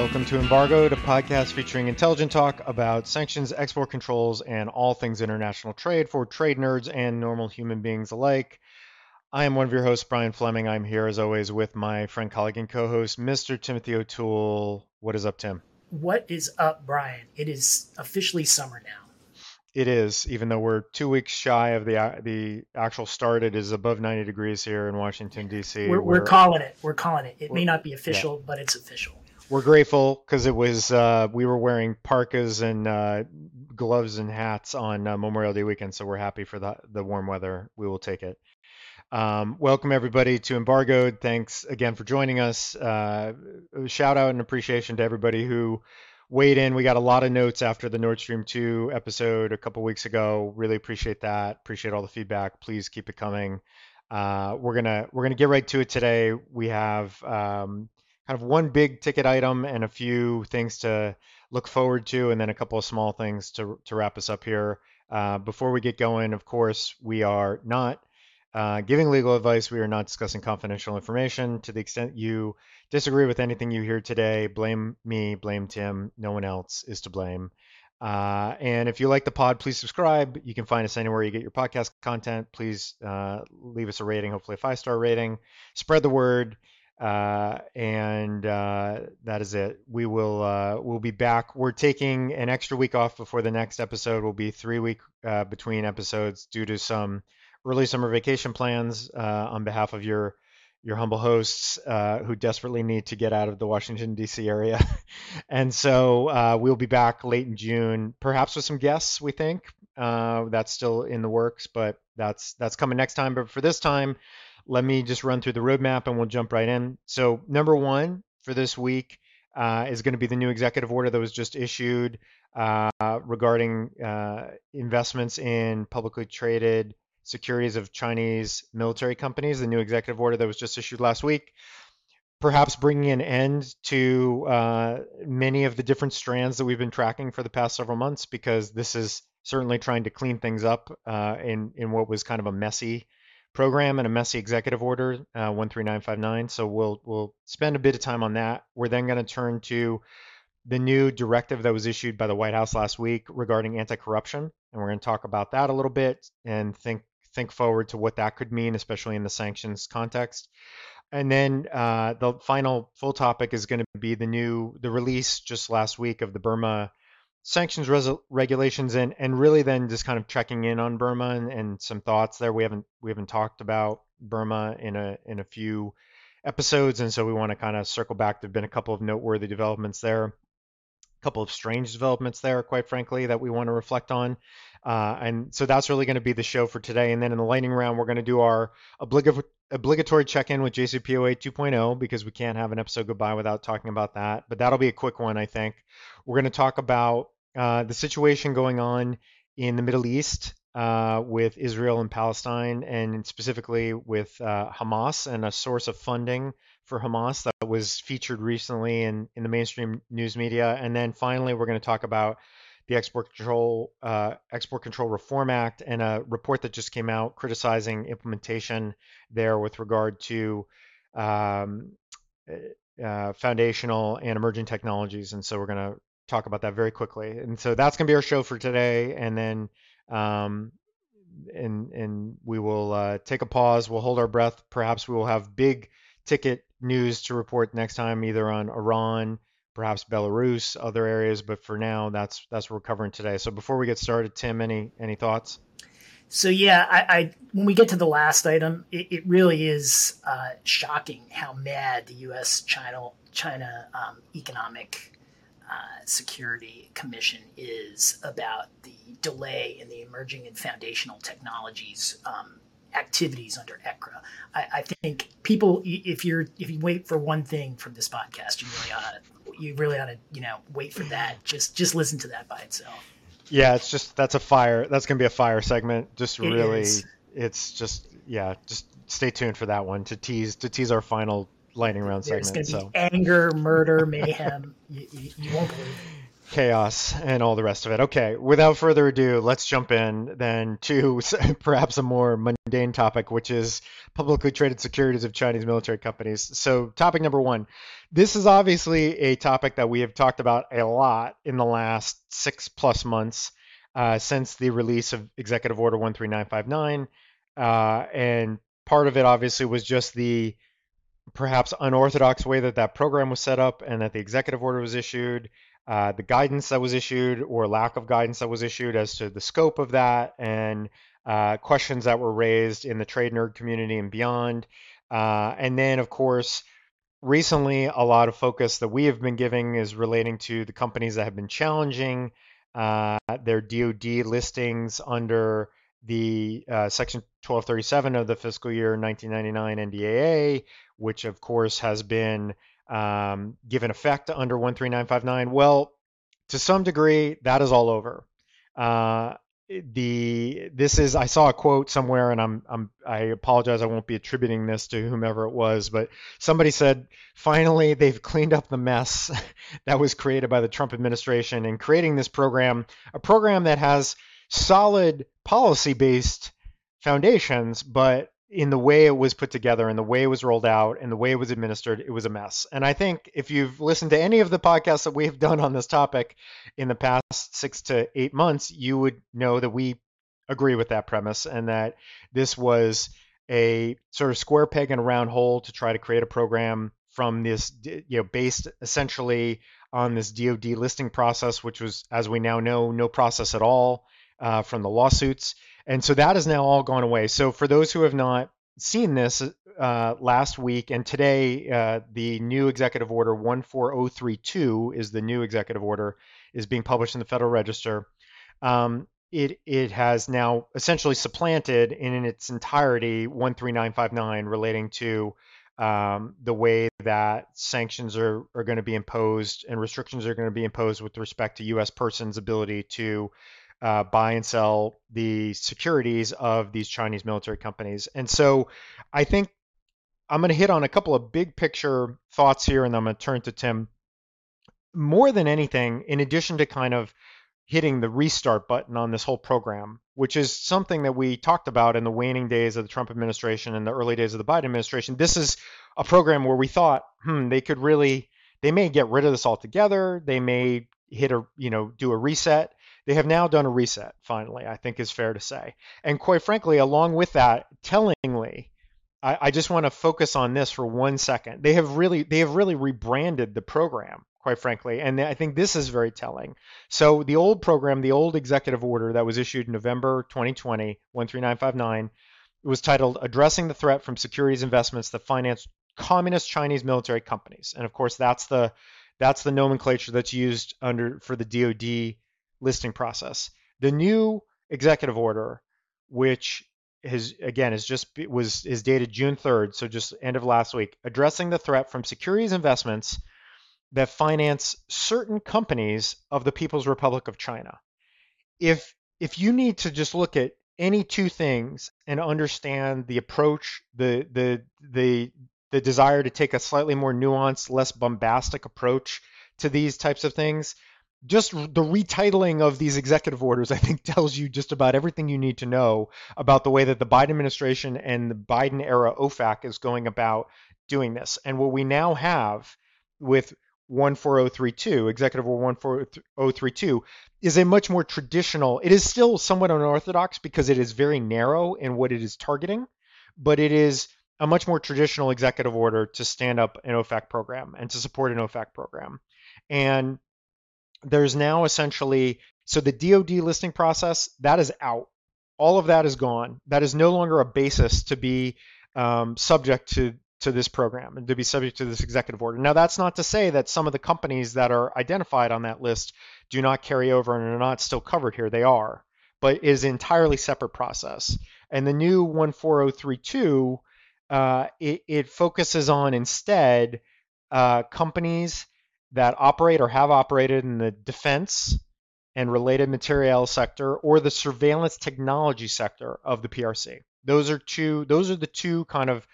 Welcome to Embargoed, a podcast featuring intelligent talk about sanctions, export controls, and all things international trade for trade nerds and normal human beings alike. I am one of your hosts, Brian Fleming. I'm here as always with my friend, colleague, and co host, Mr. Timothy O'Toole. What is up, Tim? What is up, Brian? It is officially summer now. It is, even though we're two weeks shy of the the actual start. It is above 90 degrees here in Washington D.C. We're, we're, we're calling it. We're calling it. It may not be official, yeah. but it's official. We're grateful because it was uh, we were wearing parkas and uh, gloves and hats on uh, Memorial Day weekend, so we're happy for the the warm weather. We will take it. Um, welcome everybody to Embargoed. Thanks again for joining us. Uh, shout out and appreciation to everybody who weighed in. We got a lot of notes after the Nord Stream 2 episode a couple weeks ago. Really appreciate that. Appreciate all the feedback. Please keep it coming. Uh, we're gonna we're gonna get right to it today. We have um, kind of one big ticket item and a few things to look forward to, and then a couple of small things to to wrap us up here. Uh, before we get going, of course, we are not uh, giving legal advice. We are not discussing confidential information. To the extent you disagree with anything you hear today, blame me, blame Tim. No one else is to blame. Uh, and if you like the pod, please subscribe. You can find us anywhere you get your podcast content. Please uh, leave us a rating, hopefully a five star rating. Spread the word. Uh, and uh, that is it. We will uh, we'll be back. We're taking an extra week off before the next episode. Will be three week uh, between episodes due to some early summer vacation plans uh, on behalf of your your humble hosts uh, who desperately need to get out of the Washington D.C. area. and so we'll be back late in June, perhaps with some guests. We think that's still in the works, but that's that's coming next time. But for this time, let me just run through the roadmap and we'll jump right in. So number one for this week uh, is going to be the new executive order that was just issued uh, regarding investments in publicly traded securities of Chinese military companies, the new executive order that was just issued last week, perhaps bringing an end to uh, many of the different strands that we've been tracking for the past several months, because this is certainly trying to clean things up uh, in in what was kind of a messy program and a messy executive order, uh, 13959. So we'll we'll spend a bit of time on that. We're then going to turn to the new directive that was issued by the White House last week regarding anti-corruption, and we're going to talk about that a little bit and think think forward to what that could mean, especially in the sanctions context. And then uh, the final full topic is going to be the new the release just last week of the Burma sanctions res- regulations and and really then just kind of checking in on Burma and, and some thoughts there. We haven't we haven't talked about Burma in a in a few episodes, and so we want to kind of circle back. There've been a couple of noteworthy developments there, a couple of strange developments there, quite frankly, that we want to reflect on. Uh, and so that's really going to be the show for today. And then in the lightning round, we're going to do our oblig- obligatory check in with JCPOA 2.0 because we can't have an episode goodbye without talking about that. But that'll be a quick one, I think. We're going to talk about uh, the situation going on in the Middle East uh, with Israel and Palestine, and specifically with uh, Hamas and a source of funding for Hamas that was featured recently in, in the mainstream news media. And then finally, we're going to talk about the Export Control uh, Export Control Reform Act and a report that just came out criticizing implementation there with regard to um, uh, uh foundational and emerging technologies. And so we're going to talk about that very quickly. And so that's going to be our show for today. And then um, and and we will uh, take a pause. We'll hold our breath. Perhaps we will have big ticket news to report next time, either on Iran perhaps Belarus, other areas, but for now, that's that's what we're covering today. So before we get started, Tim, any any thoughts? So yeah, I, I when we get to the last item, it, it really is uh, shocking how mad the U.S. China China um, Economic uh, Security Commission is about the delay in the emerging and foundational technologies um, activities under ECRA. I, I, think people, if you're if you wait for one thing from this podcast, you really ought to you really ought to you know wait for that. Just just listen to that by itself. Yeah, it's just that's a fire. That's gonna be a fire segment. Just it really, is. it's just yeah. Just stay tuned for that one to tease to tease our final lightning round There's segment. There's gonna be so. anger, murder, mayhem. you, you, you, won't believe. Chaos and all the rest of it. Okay, without further ado, let's jump in then to perhaps a more mundane topic, which is publicly traded securities of Chinese military companies. So, topic number one. This is obviously a topic that we have talked about a lot in the last six plus months uh, since the release of Executive Order 13959. Uh, and part of it obviously was just the perhaps unorthodox way that that program was set up and that the executive order was issued uh, the guidance that was issued or lack of guidance that was issued as to the scope of that and uh, questions that were raised in the trade nerd community and beyond. Uh, and then, of course, recently a lot of focus that we have been giving is relating to the companies that have been challenging uh, their DoD listings under the uh, Section 1237 of the fiscal year 1999 NDAA, which of course has been um, given effect under 13959? Well, to some degree, that is all over. Uh, the this is I saw a quote somewhere, and I'm I'm I apologize I won't be attributing this to whomever it was, but somebody said finally they've cleaned up the mess that was created by the Trump administration in creating this program, a program that has solid policy based foundations, but in the way it was put together and the way it was rolled out and the way it was administered, it was a mess. And I think if you've listened to any of the podcasts that we've done on this topic in the past six to eight months, you would know that we agree with that premise and that this was a sort of square peg in a round hole to try to create a program from this, you know, based essentially on this DoD listing process, which was, as we now know, no process at all uh, from the lawsuits. And so that has now all gone away. So for those who have not seen this uh, last week and today, uh, the new executive order 14032 is the new executive order is being published in the Federal Register. Um, it it has now essentially supplanted in, in its entirety 13959 relating to um, the way that sanctions are, are going to be imposed and restrictions are going to be imposed with respect to U.S. persons' ability to uh, buy and sell the securities of these Chinese military companies. And so I think I'm going to hit on a couple of big picture thoughts here, and I'm going to turn to Tim. More than anything, in addition to kind of hitting the restart button on this whole program, which is something that we talked about in the waning days of the Trump administration and the early days of the Biden administration. This is a program where we thought, hmm, they could really, they may get rid of this altogether. They may hit a, you know, do a reset. They have now done a reset, finally, I think is fair to say. And quite frankly, along with that, tellingly, I, I just want to focus on this for one second. They have really they have really rebranded the program, quite frankly, and I think this is very telling. So the old program, the old executive order that was issued in November 2020, 13959, it was titled Addressing the Threat from Securities Investments That Finance Communist Chinese Military Companies. And of course, that's the that's the nomenclature that's used under for the DoD listing process. The new executive order, which has again is just was is dated June 3rd, so just end of last week, addressing the threat from securities investments that finance certain companies of the People's Republic of China. If if you need to just look at any two things and understand the approach, the the the the desire to take a slightly more nuanced, less bombastic approach to these types of things, just the retitling of these executive orders, I think, tells you just about everything you need to know about the way that the Biden administration and the Biden era OFAC is going about doing this. And what we now have with 14032, Executive Order 14032, is a much more traditional, it is still somewhat unorthodox because it is very narrow in what it is targeting, but it is a much more traditional executive order to stand up an OFAC program and to support an OFAC program. And there's now essentially so the DoD listing process that is out. All of that is gone. That is no longer a basis to be um, subject to to this program and to be subject to this executive order. Now, that's not to say that some of the companies that are identified on that list do not carry over and are not still covered here. They are, but it is an entirely separate process. And the new 14032, uh, it, it, focuses on instead uh, companies that operate or have operated in the defense and related material sector or the surveillance technology sector of the PRC. Those are two those are the two kind of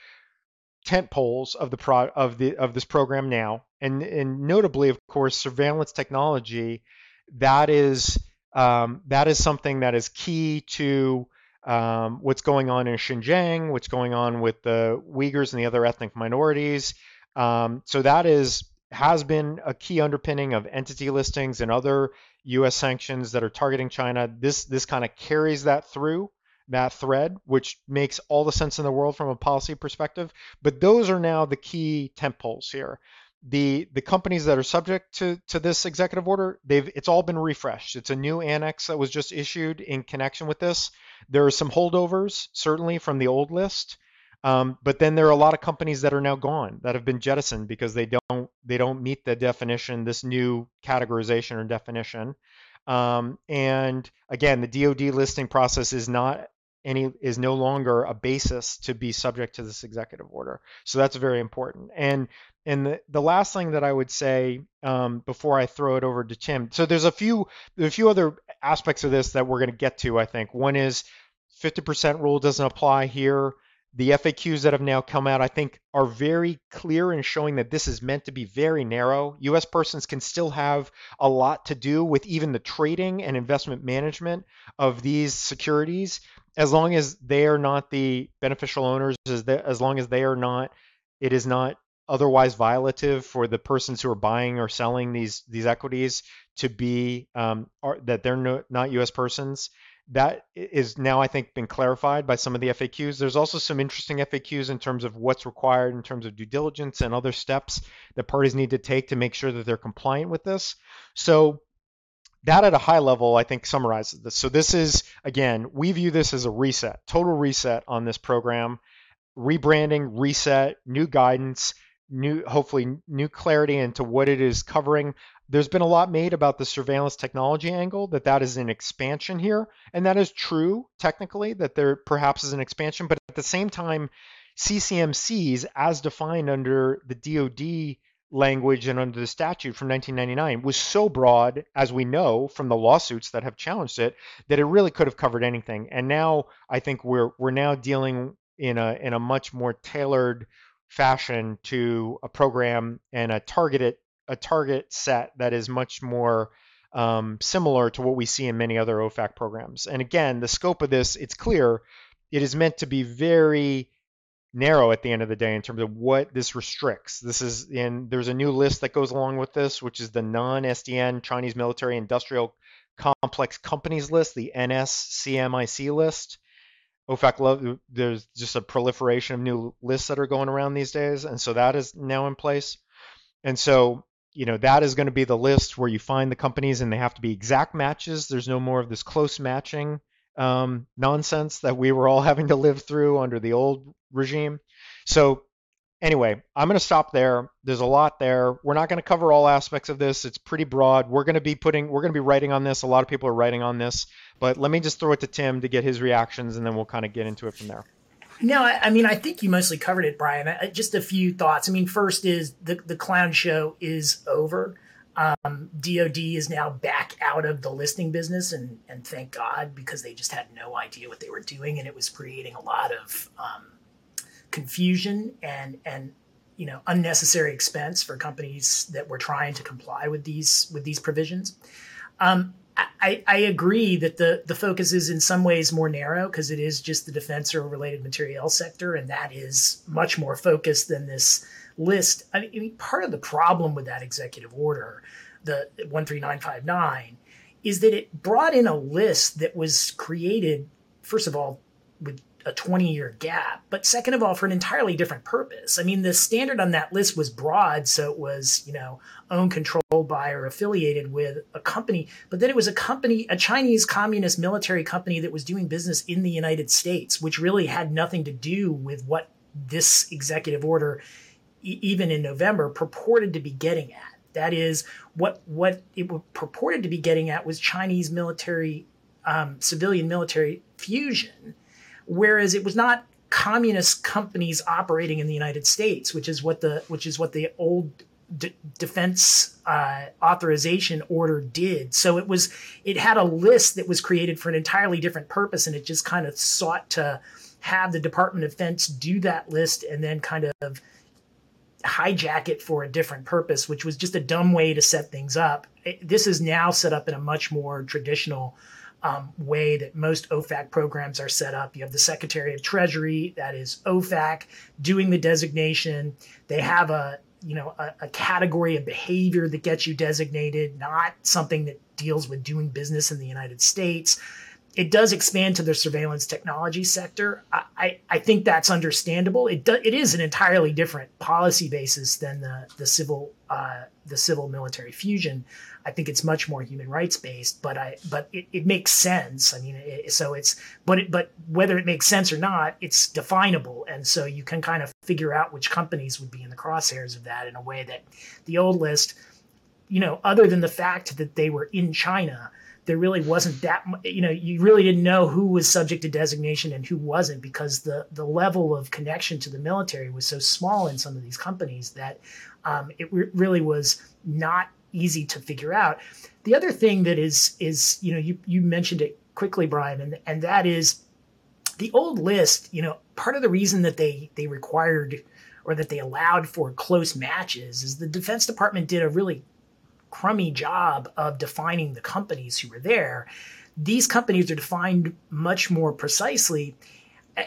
tent poles of the pro, of the of this program now. And and notably of course surveillance technology that is um, that is something that is key to um, what's going on in Xinjiang, what's going on with the Uyghurs and the other ethnic minorities. Um, so that is has been a key underpinning of entity listings and other U.S. sanctions that are targeting China. This this kind of carries that through that thread, which makes all the sense in the world from a policy perspective. But those are now the key tent poles here. The the companies that are subject to to this executive order, they've it's all been refreshed. It's a new annex that was just issued in connection with this. There are some holdovers certainly from the old list. Um, but then there are a lot of companies that are now gone that have been jettisoned because they don't they don't meet the definition, this new categorization or definition. Um, and again, the DoD listing process is not any is no longer a basis to be subject to this executive order. So that's very important. And and the, the last thing that I would say um, before I throw it over to Tim, so there's a few a few other aspects of this that we're going to get to. I think one is 50% rule doesn't apply here. The FAQs that have now come out, I think, are very clear in showing that this is meant to be very narrow. US persons can still have a lot to do with even the trading and investment management of these securities as long as they are not the beneficial owners, as, long as they are not, it is not otherwise violative for the persons who are buying or selling these these equities to be um, are, that they're no, not U.S. persons that is now I think been clarified by some of the FAQs. There's also some interesting FAQs in terms of what's required in terms of due diligence and other steps that parties need to take to make sure that they're compliant with this. So that at a high level I think summarizes this. So this is again, we view this as a reset, total reset on this program, rebranding, reset, new guidance, new hopefully new clarity into what it is covering there's been a lot made about the surveillance technology angle that that is an expansion here. And that is true technically that there perhaps is an expansion but at the same time ccmcs as defined under the dod language and under the statute from 1999 was so broad as we know from the lawsuits that have challenged it that it really could have covered anything. And now i think we're we're now dealing in a in a much more tailored fashion to a program and a targeted a target set that is much more um, similar to what we see in many other OFAC programs. And again, the scope of this, it's clear, it is meant to be very narrow at the end of the day in terms of what this restricts. This is and there's a new list that goes along with this, which is the non-SDN Chinese military industrial complex companies list, the NSCMIC list. OFAC love there's just a proliferation of new lists that are going around these days, and so that is now in place. And so you know that is going to be the list where you find the companies and they have to be exact matches. There's no more of this close matching um, nonsense that we were all having to live through under the old regime. So anyway i'm going to stop there. There's a lot there. We're not going to cover all aspects of this. It's pretty broad. We're going to be putting we're going to be writing on this. A lot of people are writing on this. But let me just throw it to tim to get his reactions and then we'll kind of get into it from there no, I, I, mean I think you mostly covered it, Brian. I, just a few thoughts. I mean, first is the the clown show is over. Um, DoD is now back out of the listing business, and and thank God because they just had no idea what they were doing, and it was creating a lot of um, confusion and and you know unnecessary expense for companies that were trying to comply with these with these provisions. Um, I, I agree that the, the focus is in some ways more narrow because it is just the defense or related material sector, and that is much more focused than this list. I mean, part of the problem with that executive order, the 13959, is that it brought in a list that was created, first of all, with a 20 year gap, but second of all, for an entirely different purpose. I mean, the standard on that list was broad, so it was, you know, owned, controlled by, or affiliated with a company, but then it was a company, a Chinese communist military company that was doing business in the United States, which really had nothing to do with what this executive order, e- even in November, purported to be getting at. That is, what, what it purported to be getting at was Chinese military, um, civilian military fusion whereas it was not communist companies operating in the United States, which is what the which is what the old D- defense uh, authorization order did. So it was it had a list that was created for an entirely different purpose, and it just kind of sought to have the Department of Defense do that list and then kind of hijack it for a different purpose, which was just a dumb way to set things up. It, this is now set up in a much more traditional um, way that most OFAC programs are set up. You have the Secretary of Treasury, that is OFAC, doing the designation. They have a you know a, a category of behavior that gets you designated, not something that deals with doing business in the United States it does expand to the surveillance technology sector. I, I, I think that's understandable. It do, it is an entirely different policy basis than the the civil uh, the civil military fusion. I think it's much more human rights based, but I but it, it makes sense. I mean, it, so it's but it, but whether it makes sense or not, it's definable, and so you can kind of figure out which companies would be in the crosshairs of that in a way that the old list, you know, other than the fact that they were in China there really wasn't that you know you really didn't know who was subject to designation and who wasn't because the the level of connection to the military was so small in some of these companies that um, it re- really was not easy to figure out the other thing that is is you know you you mentioned it quickly brian and and that is the old list you know part of the reason that they they required or that they allowed for close matches is the defense department did a really crummy job of defining the companies who were there. These companies are defined much more precisely,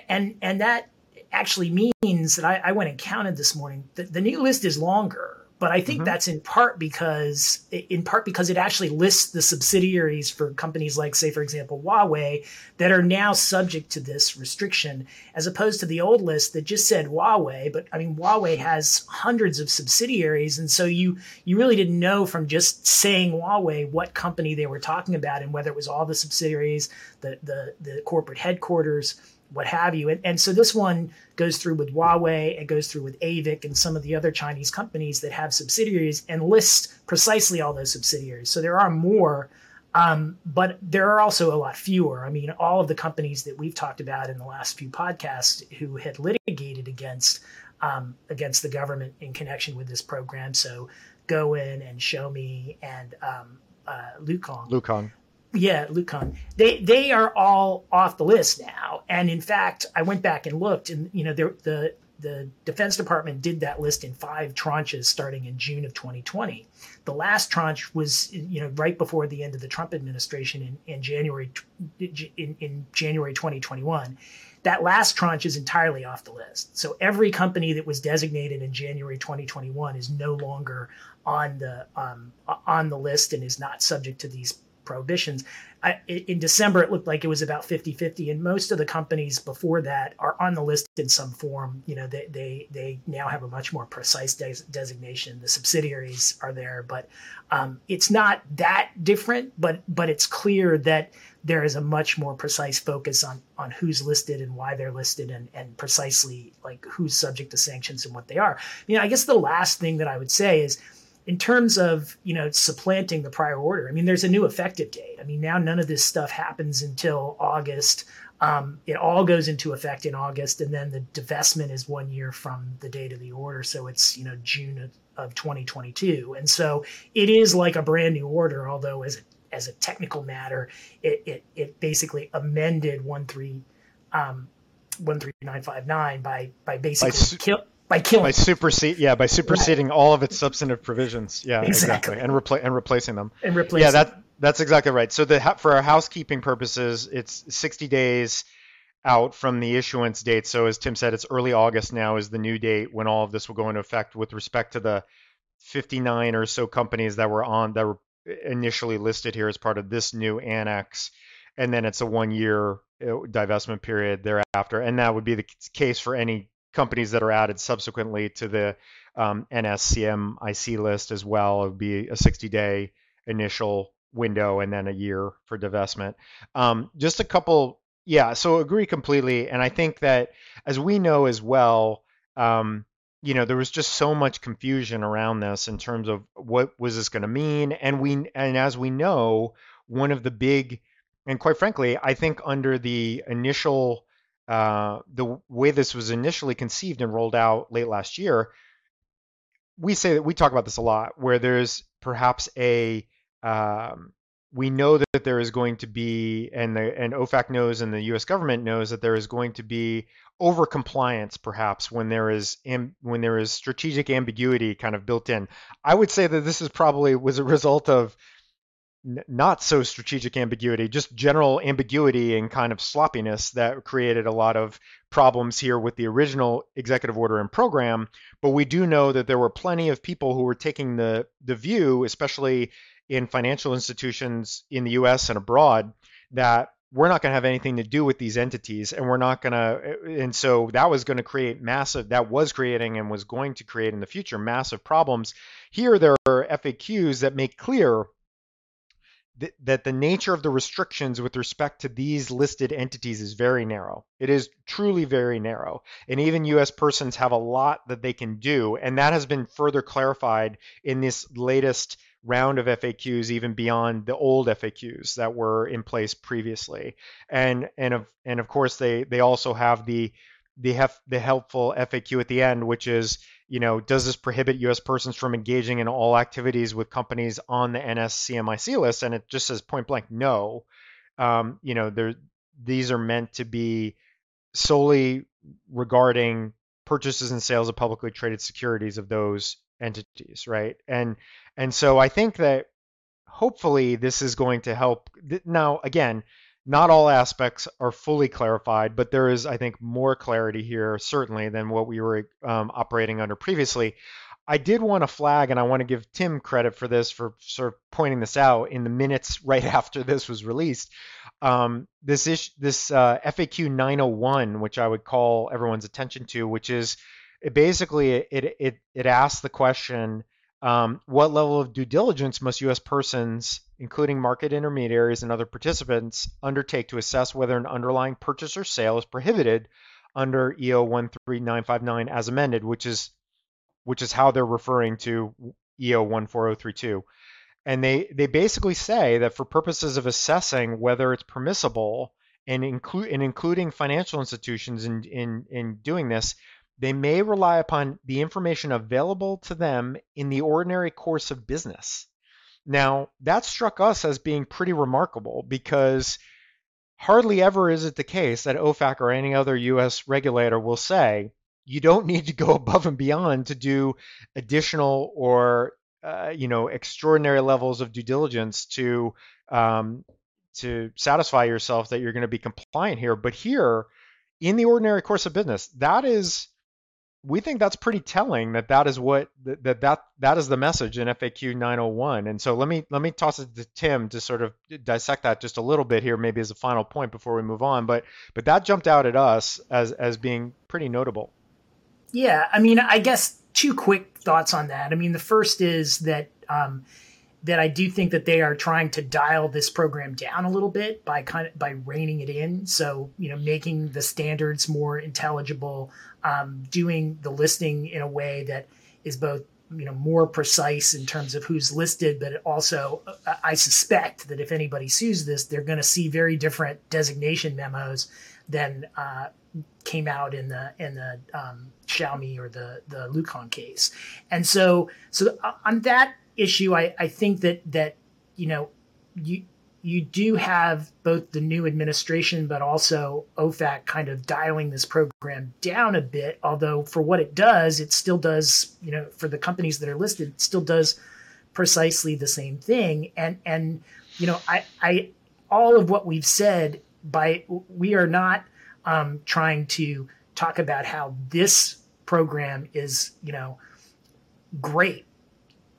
and and that actually means that I, I went and counted this morning. The, the new list is longer but I think mm-hmm. that's in part because in part because it actually lists the subsidiaries for companies like, say, for example, Huawei that are now subject to this restriction, as opposed to the old list that just said Huawei. But I mean, Huawei has hundreds of subsidiaries, and so you you really didn't know from just saying Huawei what company they were talking about and whether it was all the subsidiaries, the the, the corporate headquarters what have you. And, and so this one goes through with Huawei, it goes through with AVIC and some of the other Chinese companies that have subsidiaries and lists precisely all those subsidiaries. So there are more, um, but there are also a lot fewer. I mean, all of the companies that we've talked about in the last few podcasts who had litigated against um, against the government in connection with this program. So Gowin and Xiaomi and um, uh, Luokung. Luokung yeah, Luokung. They they are all off the list now. And in fact, I went back and looked, and you know, the the Defense Department did that list in five tranches starting in June of 2020. The last tranche was, you know, right before the end of the Trump administration in, in January in, in January 2021. That last tranche is entirely off the list. So every company that was designated in January 2021 is no longer on the um, on the list and is not subject to these prohibitions. I, in December, it looked like it was about 50 50. And most of the companies before that are on the list in some form. You know, they, they, they now have a much more precise des- designation. The subsidiaries are there, but um, it's not that different, but, but it's clear that there is a much more precise focus on, on who's listed and why they're listed and, and precisely like who's subject to sanctions and what they are. You know, I guess the last thing that I would say is, in terms of you know supplanting the prior order i mean there's a new effective date. I mean now none of this stuff happens until august. Um, it all goes into effect in august and then the divestment is one year from the date of the order. So it's you know june of, of 2022 and so it is like a brand new order although as a, as a technical matter it, it, it basically amended 13 um, 13959 by by basically by, kill, by killing by supersede yeah by superseding right. all of its substantive provisions. Yeah exactly, exactly. and repla- and replacing them. And replacing yeah that that's exactly right. So the for our housekeeping purposes it's 60 days out from the issuance date. So as tim said it's early august now is the new date when all of this will go into effect with respect to the 59 or so companies that were on that were initially listed here as part of this new annex. And then it's a one year uh, divestment period thereafter. And that would be the case for any companies that are added subsequently to the um, NSCMIC list as well. It would be a 60 day initial window and then a year for divestment. Um, just a couple, yeah, so agree completely. And I think that as we know as well, um, you know, there was just so much confusion around this in terms of what was this going to mean. And we, and as we know, one of the big, and quite frankly, I think under the initial uh, the way this was initially conceived and rolled out late last year, we say that we talk about this a lot, where there's perhaps a um, we know that there is going to be, and the and OFAC knows, and the U.S. government knows that there is going to be over compliance, perhaps when there is when there is strategic ambiguity kind of built in. I would say that this is probably was a result of not so strategic ambiguity, just general ambiguity and kind of sloppiness that created a lot of problems here with the original executive order and program. But we do know that there were plenty of people who were taking the the view, especially in financial institutions in the US and abroad, that we're not going to have anything to do with these entities and we're not going to and so that was going to create massive that was creating and was going to create in the future massive problems here there are faqs that make clear that the nature of the restrictions with respect to these listed entities is very narrow. It is truly very narrow. And even US persons have a lot that they can do. And that has been further clarified in this latest round of FAQs, even beyond the old FAQs that were in place previously. And and of and of course they they also have the the hef, the helpful FAQ at the end, which is you know, does this prohibit U.S. persons from engaging in all activities with companies on the NSCMIC list? And it just says point blank, no. Um, you know, these are meant to be solely regarding purchases and sales of publicly traded securities of those entities, right? And and so I think that hopefully this is going to help. Now, again, not all aspects are fully clarified, but there is, I think, more clarity here, certainly, than what we were um, operating under previously. I did want to flag, and I want to give Tim credit for this, for sort of pointing this out in the minutes right after this was released. Um, this ish, this uh, FAQ 901, which I would call everyone's attention to, which is it basically it it it asks the question um, what level of due diligence must U.S. persons, including market intermediaries and other participants, undertake to assess whether an underlying purchase or sale is prohibited under EO 13959 as amended, which is which is how they're referring to EO 14032. And they they basically say that for purposes of assessing whether it's permissible and include in including financial institutions in, in in doing this, they may rely upon the information available to them in the ordinary course of business. Now, that struck us as being pretty remarkable because hardly ever is it the case that OFAC or any other US regulator will say, you don't need to go above and beyond to do additional or uh, you know extraordinary levels of due diligence to um, to satisfy yourself that you're going to be compliant here. But here, in the ordinary course of business, that is we think that's pretty telling that that is what that that that is the message in FAQ 901. And so let me let me toss it to Tim to sort of dissect that just a little bit here, maybe as a final point before we move on. But but that jumped out at us as as being pretty notable. Yeah, I mean, I guess two quick thoughts on that. I mean, the first is that um, that I do think that they are trying to dial this program down a little bit by kind of by reining it in. So you know, making the standards more intelligible, um, doing the listing in a way that is both you know more precise in terms of who's listed, but also uh, I suspect that if anybody sues this, they're going to see very different designation memos than uh, came out in the in the um, Xiaomi or the the Luokung case, and so so uh, on that issue, I, I think that that you know you you do have both the new administration, but also OFAC kind of dialing this program down a bit. Although for what it does, it still does, you know, for the companies that are listed, it still does precisely the same thing. And and you know, I I all of what we've said by we are not um, trying to talk about how this program is, you know, great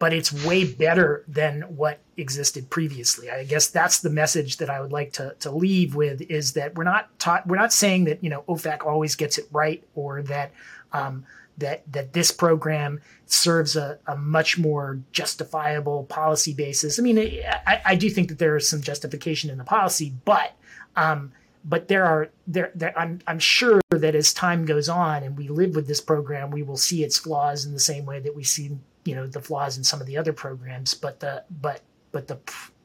but it's way better than what existed previously. I guess that's the message that I would like to, to leave with is that we're not taught, we're not saying that, you know, OFAC always gets it right or that, um, that, that this program serves a, a much more justifiable policy basis. I mean, I, I do think that there is some justification in the policy, but, um, but there are there, there I'm, I'm sure that as time goes on and we live with this program we will see its flaws in the same way that we see you know the flaws in some of the other programs but the but but the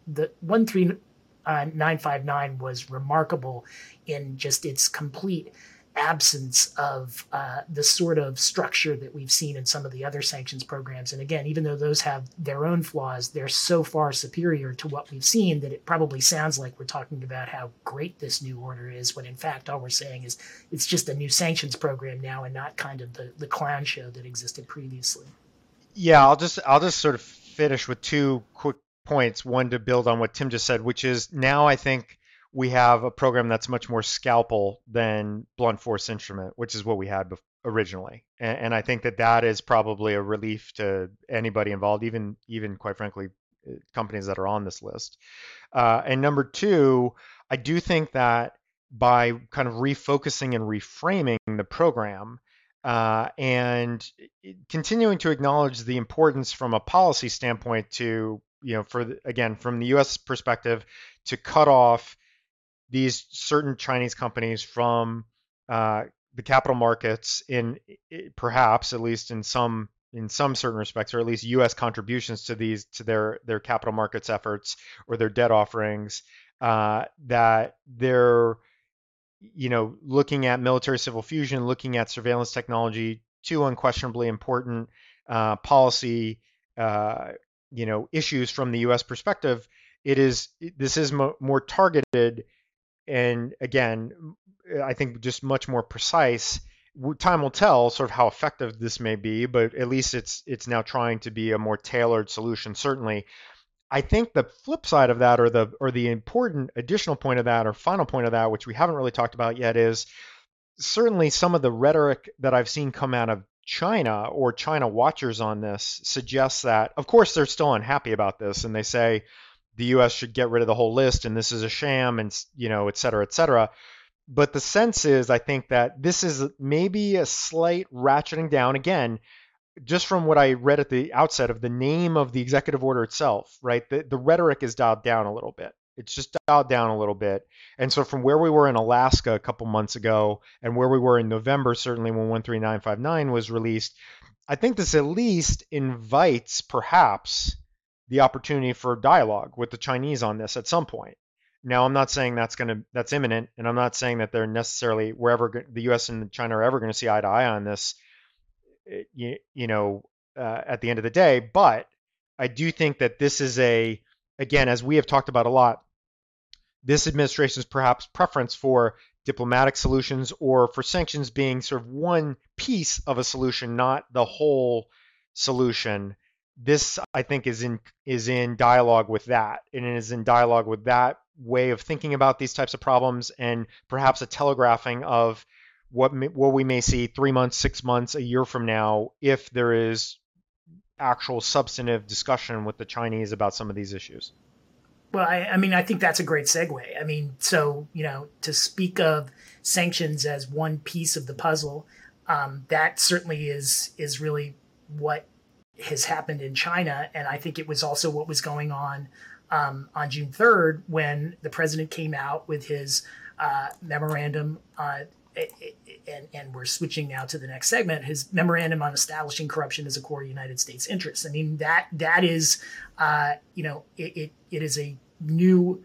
the 13959 was remarkable in just its complete absence of uh, the sort of structure that we've seen in some of the other sanctions programs. And again, even though those have their own flaws, they're so far superior to what we've seen that it probably sounds like we're talking about how great this new order is, when in fact, all we're saying is it's just a new sanctions program now and not kind of the, the clown show that existed previously. Yeah, I'll just I'll just sort of finish with two quick points. One to build on what Tim just said, which is now I think we have a program that's much more scalpel than blunt force instrument, which is what we had originally. And, and, I think that that is probably a relief to anybody involved, even even quite frankly, uh, companies that are on this list. Uh, and number two, I do think that by kind of refocusing and reframing the program. Uh, and continuing to acknowledge the importance from a policy standpoint to you know for the, again from the U.S. perspective to cut off these certain Chinese companies from uh, the capital markets in perhaps at least in some in some certain respects or at least US contributions to these to their their capital markets efforts or their debt offerings uh, that they're you know looking at military civil fusion looking at surveillance technology two unquestionably important uh, policy uh, you know issues from the US perspective it is this is mo- more targeted and again, I think just much more precise. Time will tell sort of how effective this may be, but at least it's it's now trying to be a more tailored solution. Certainly, I think the flip side of that, or the or the important additional point of that, or final point of that, which we haven't really talked about yet, is certainly some of the rhetoric that I've seen come out of China or China watchers on this suggests that, of course, they're still unhappy about this, and they say, the U.S. should get rid of the whole list and this is a sham and you know et cetera et cetera. But the sense is, I think that this is maybe a slight ratcheting down again, just from what I read at the outset of the name of the executive order itself, right? The, the rhetoric is dialed down a little bit. It's just dialed down a little bit. And so from where we were in Alaska a couple months ago and where we were in November, certainly when 13959 was released, I think this at least invites perhaps the opportunity for dialogue with the Chinese on this at some point. Now, I'm not saying that's going to that's imminent, and I'm not saying that they're necessarily wherever the U.S. and China are ever going to see eye to eye on this. Eh, you, you know, uh, at the end of the day, but I do think that this is a again, as we have talked about a lot, this administration's perhaps preference for diplomatic solutions or for sanctions being sort of one piece of a solution, not the whole solution. This I think is in is in dialogue with that, and it is in dialogue with that way of thinking about these types of problems, and perhaps a telegraphing of what what we may see three months, six months, a year from now, if there is actual substantive discussion with the Chinese about some of these issues. Well, I, I mean, I think that's a great segue. I mean, so you know, to speak of sanctions as one piece of the puzzle, um, that certainly is is really what has happened in China, and I think it was also what was going on um, on June 3rd when the president came out with his uh, memorandum. Uh, and, and we're switching now to the next segment. His memorandum on establishing corruption as a core United States interest. I mean that that is, uh, you know, it, it, it is a new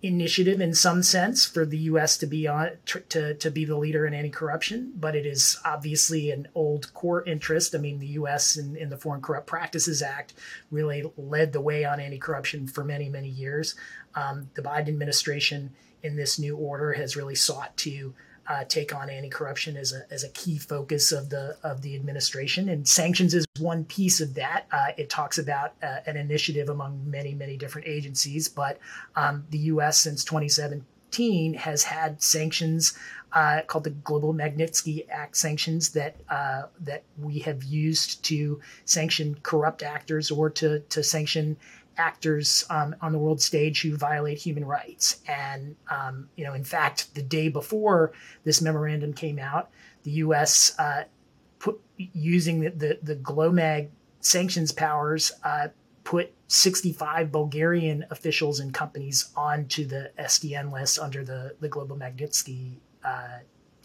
initiative in some sense for the U.S. to be on to to be the leader in anti-corruption, but it is obviously an old core interest. I mean, the U.S. in, in the Foreign Corrupt Practices Act really led the way on anti-corruption for many many years. Um, the Biden administration in this new order has really sought to uh, take on anti-corruption as a, as a key focus of the of the administration, and sanctions is one piece of that. Uh, it talks about uh, an initiative among many many different agencies, but um, the U.S. since 2017 has had sanctions uh, called the Global Magnitsky Act sanctions that uh, that we have used to sanction corrupt actors or to to sanction actors um, on the world stage who violate human rights. And, um, you know, in fact, the day before this memorandum came out, the U.S. Uh, put using the, the, the GLOMAG sanctions powers uh, put 65 Bulgarian officials and companies onto the SDN list under the, the Global Magnitsky uh,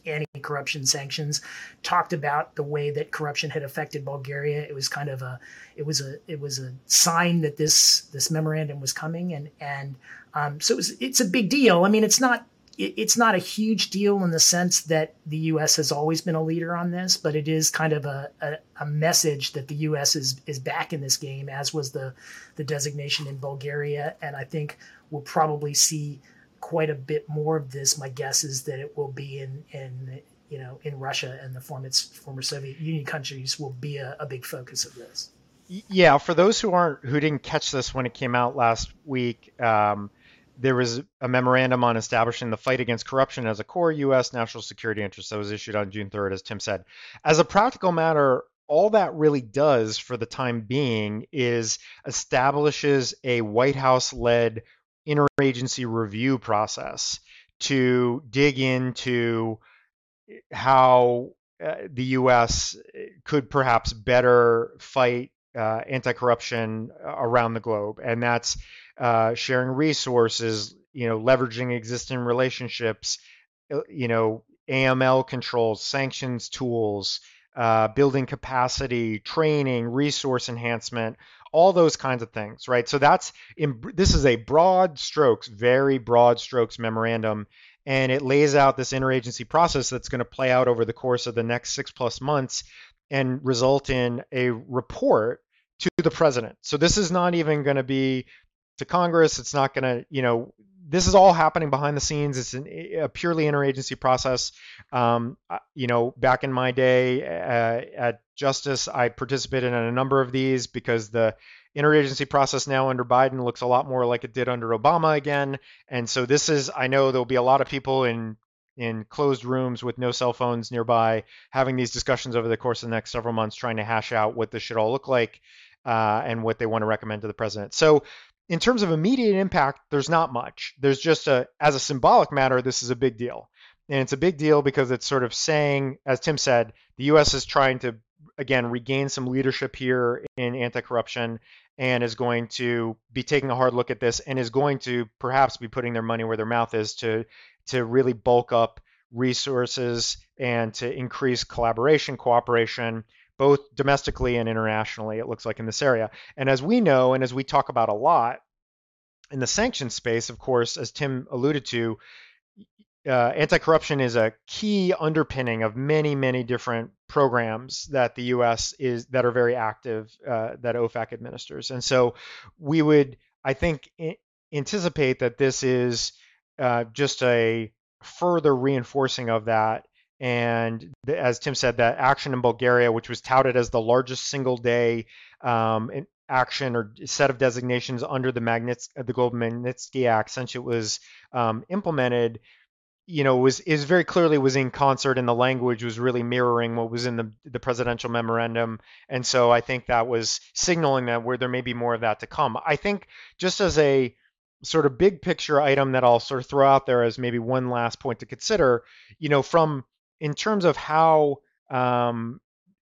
anti-corruption sanctions talked about the way that corruption had affected Bulgaria. It was kind of a it was a it was a sign that this this memorandum was coming and and um, so it was, it's a big deal. I mean, it's not it's not a huge deal in the sense that the U.S. has always been a leader on this, but it is kind of a, a, a, message that the U.S. is is back in this game, as was the the designation in Bulgaria, and I think we'll probably see quite a bit more of this. My guess is that it will be in in you know in Russia and the former former Soviet Union countries will be a, a big focus of this. Yeah, for those who aren't who didn't catch this when it came out last week. Um, there was a memorandum on establishing the fight against corruption as a core U.S. national security interest that was issued on June 3rd, as Tim said. As a practical matter, all that really does for the time being is establishes a White House led interagency review process to dig into how uh, the U.S. could perhaps better fight uh, anti corruption around the globe. And that's uh, sharing resources, you know, leveraging existing relationships, uh, you know, AML controls, sanctions tools, uh, building capacity, training, resource enhancement, all those kinds of things, right? So that's in, this is a broad strokes, very broad strokes memorandum, and it lays out this interagency process that's going to play out over the course of the next six plus months and result in a report to the president. So this is not even going to be to Congress. It's not going to, you know, this is all happening behind the scenes. It's an, a purely interagency process. Um, you know, back in my day uh, at Justice, I participated in a number of these because the interagency process now under Biden looks a lot more like it did under Obama again. And so this is, I know there'll be a lot of people in in closed rooms with no cell phones nearby having these discussions over the course of the next several months trying to hash out what this should all look like uh, and what they want to recommend to the president so in terms of immediate impact, there's not much. There's just a, as a symbolic matter, this is a big deal. And it's a big deal because it's sort of saying, as Tim said, the U.S. is trying to, again, regain some leadership here in anti corruption and is going to be taking a hard look at this and is going to perhaps be putting their money where their mouth is to, to really bulk up resources and to increase collaboration, cooperation both domestically and internationally, it looks like in this area. And as we know, and as we talk about a lot in the sanctions space, of course, as Tim alluded to, uh, anti-corruption is a key underpinning of many, many different programs that the U.S. is that are very active uh, that OFAC administers. And so we would, I think, I- anticipate that this is uh, just a further reinforcing of that and as Tim said, that action in Bulgaria, which was touted as the largest single day um, action or set of designations under the Magnits- the Magnitsky Act, since it was um, implemented, you know, was is very clearly was in concert, and the language was really mirroring what was in the the presidential memorandum. And so I think that was signaling that where there may be more of that to come. I think just as a sort of big picture item that I'll sort of throw out there as maybe one last point to consider, you know, from in terms of how um,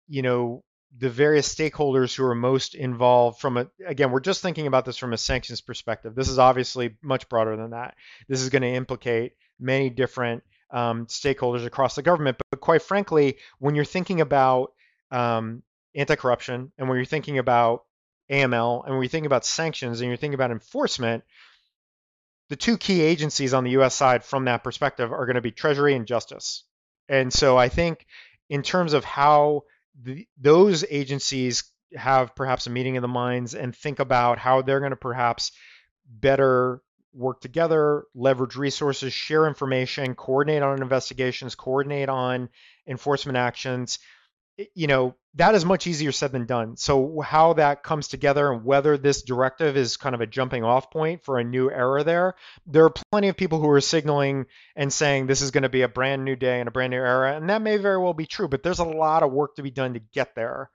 you know the various stakeholders who are most involved from a again we're just thinking about this from a sanctions perspective. This is obviously much broader than that. This is going to implicate many different um, stakeholders across the government. But, but, quite frankly when you're thinking about um, anti-corruption and when you're thinking about aml and when you're thinking about sanctions and you're thinking about enforcement the two key agencies on the us side from that perspective are going to be treasury and justice and so I think in terms of how the, those agencies have perhaps a meeting of the minds and think about how they're going to perhaps better work together, leverage resources, share information, coordinate on investigations, coordinate on enforcement actions you know that is much easier said than done. So how that comes together and whether this directive is kind of a jumping off point for a new era there there are plenty of people who are signaling and saying this is going to be a brand new day and a brand new era and that may very well be true but there's a lot of work to be done to get there.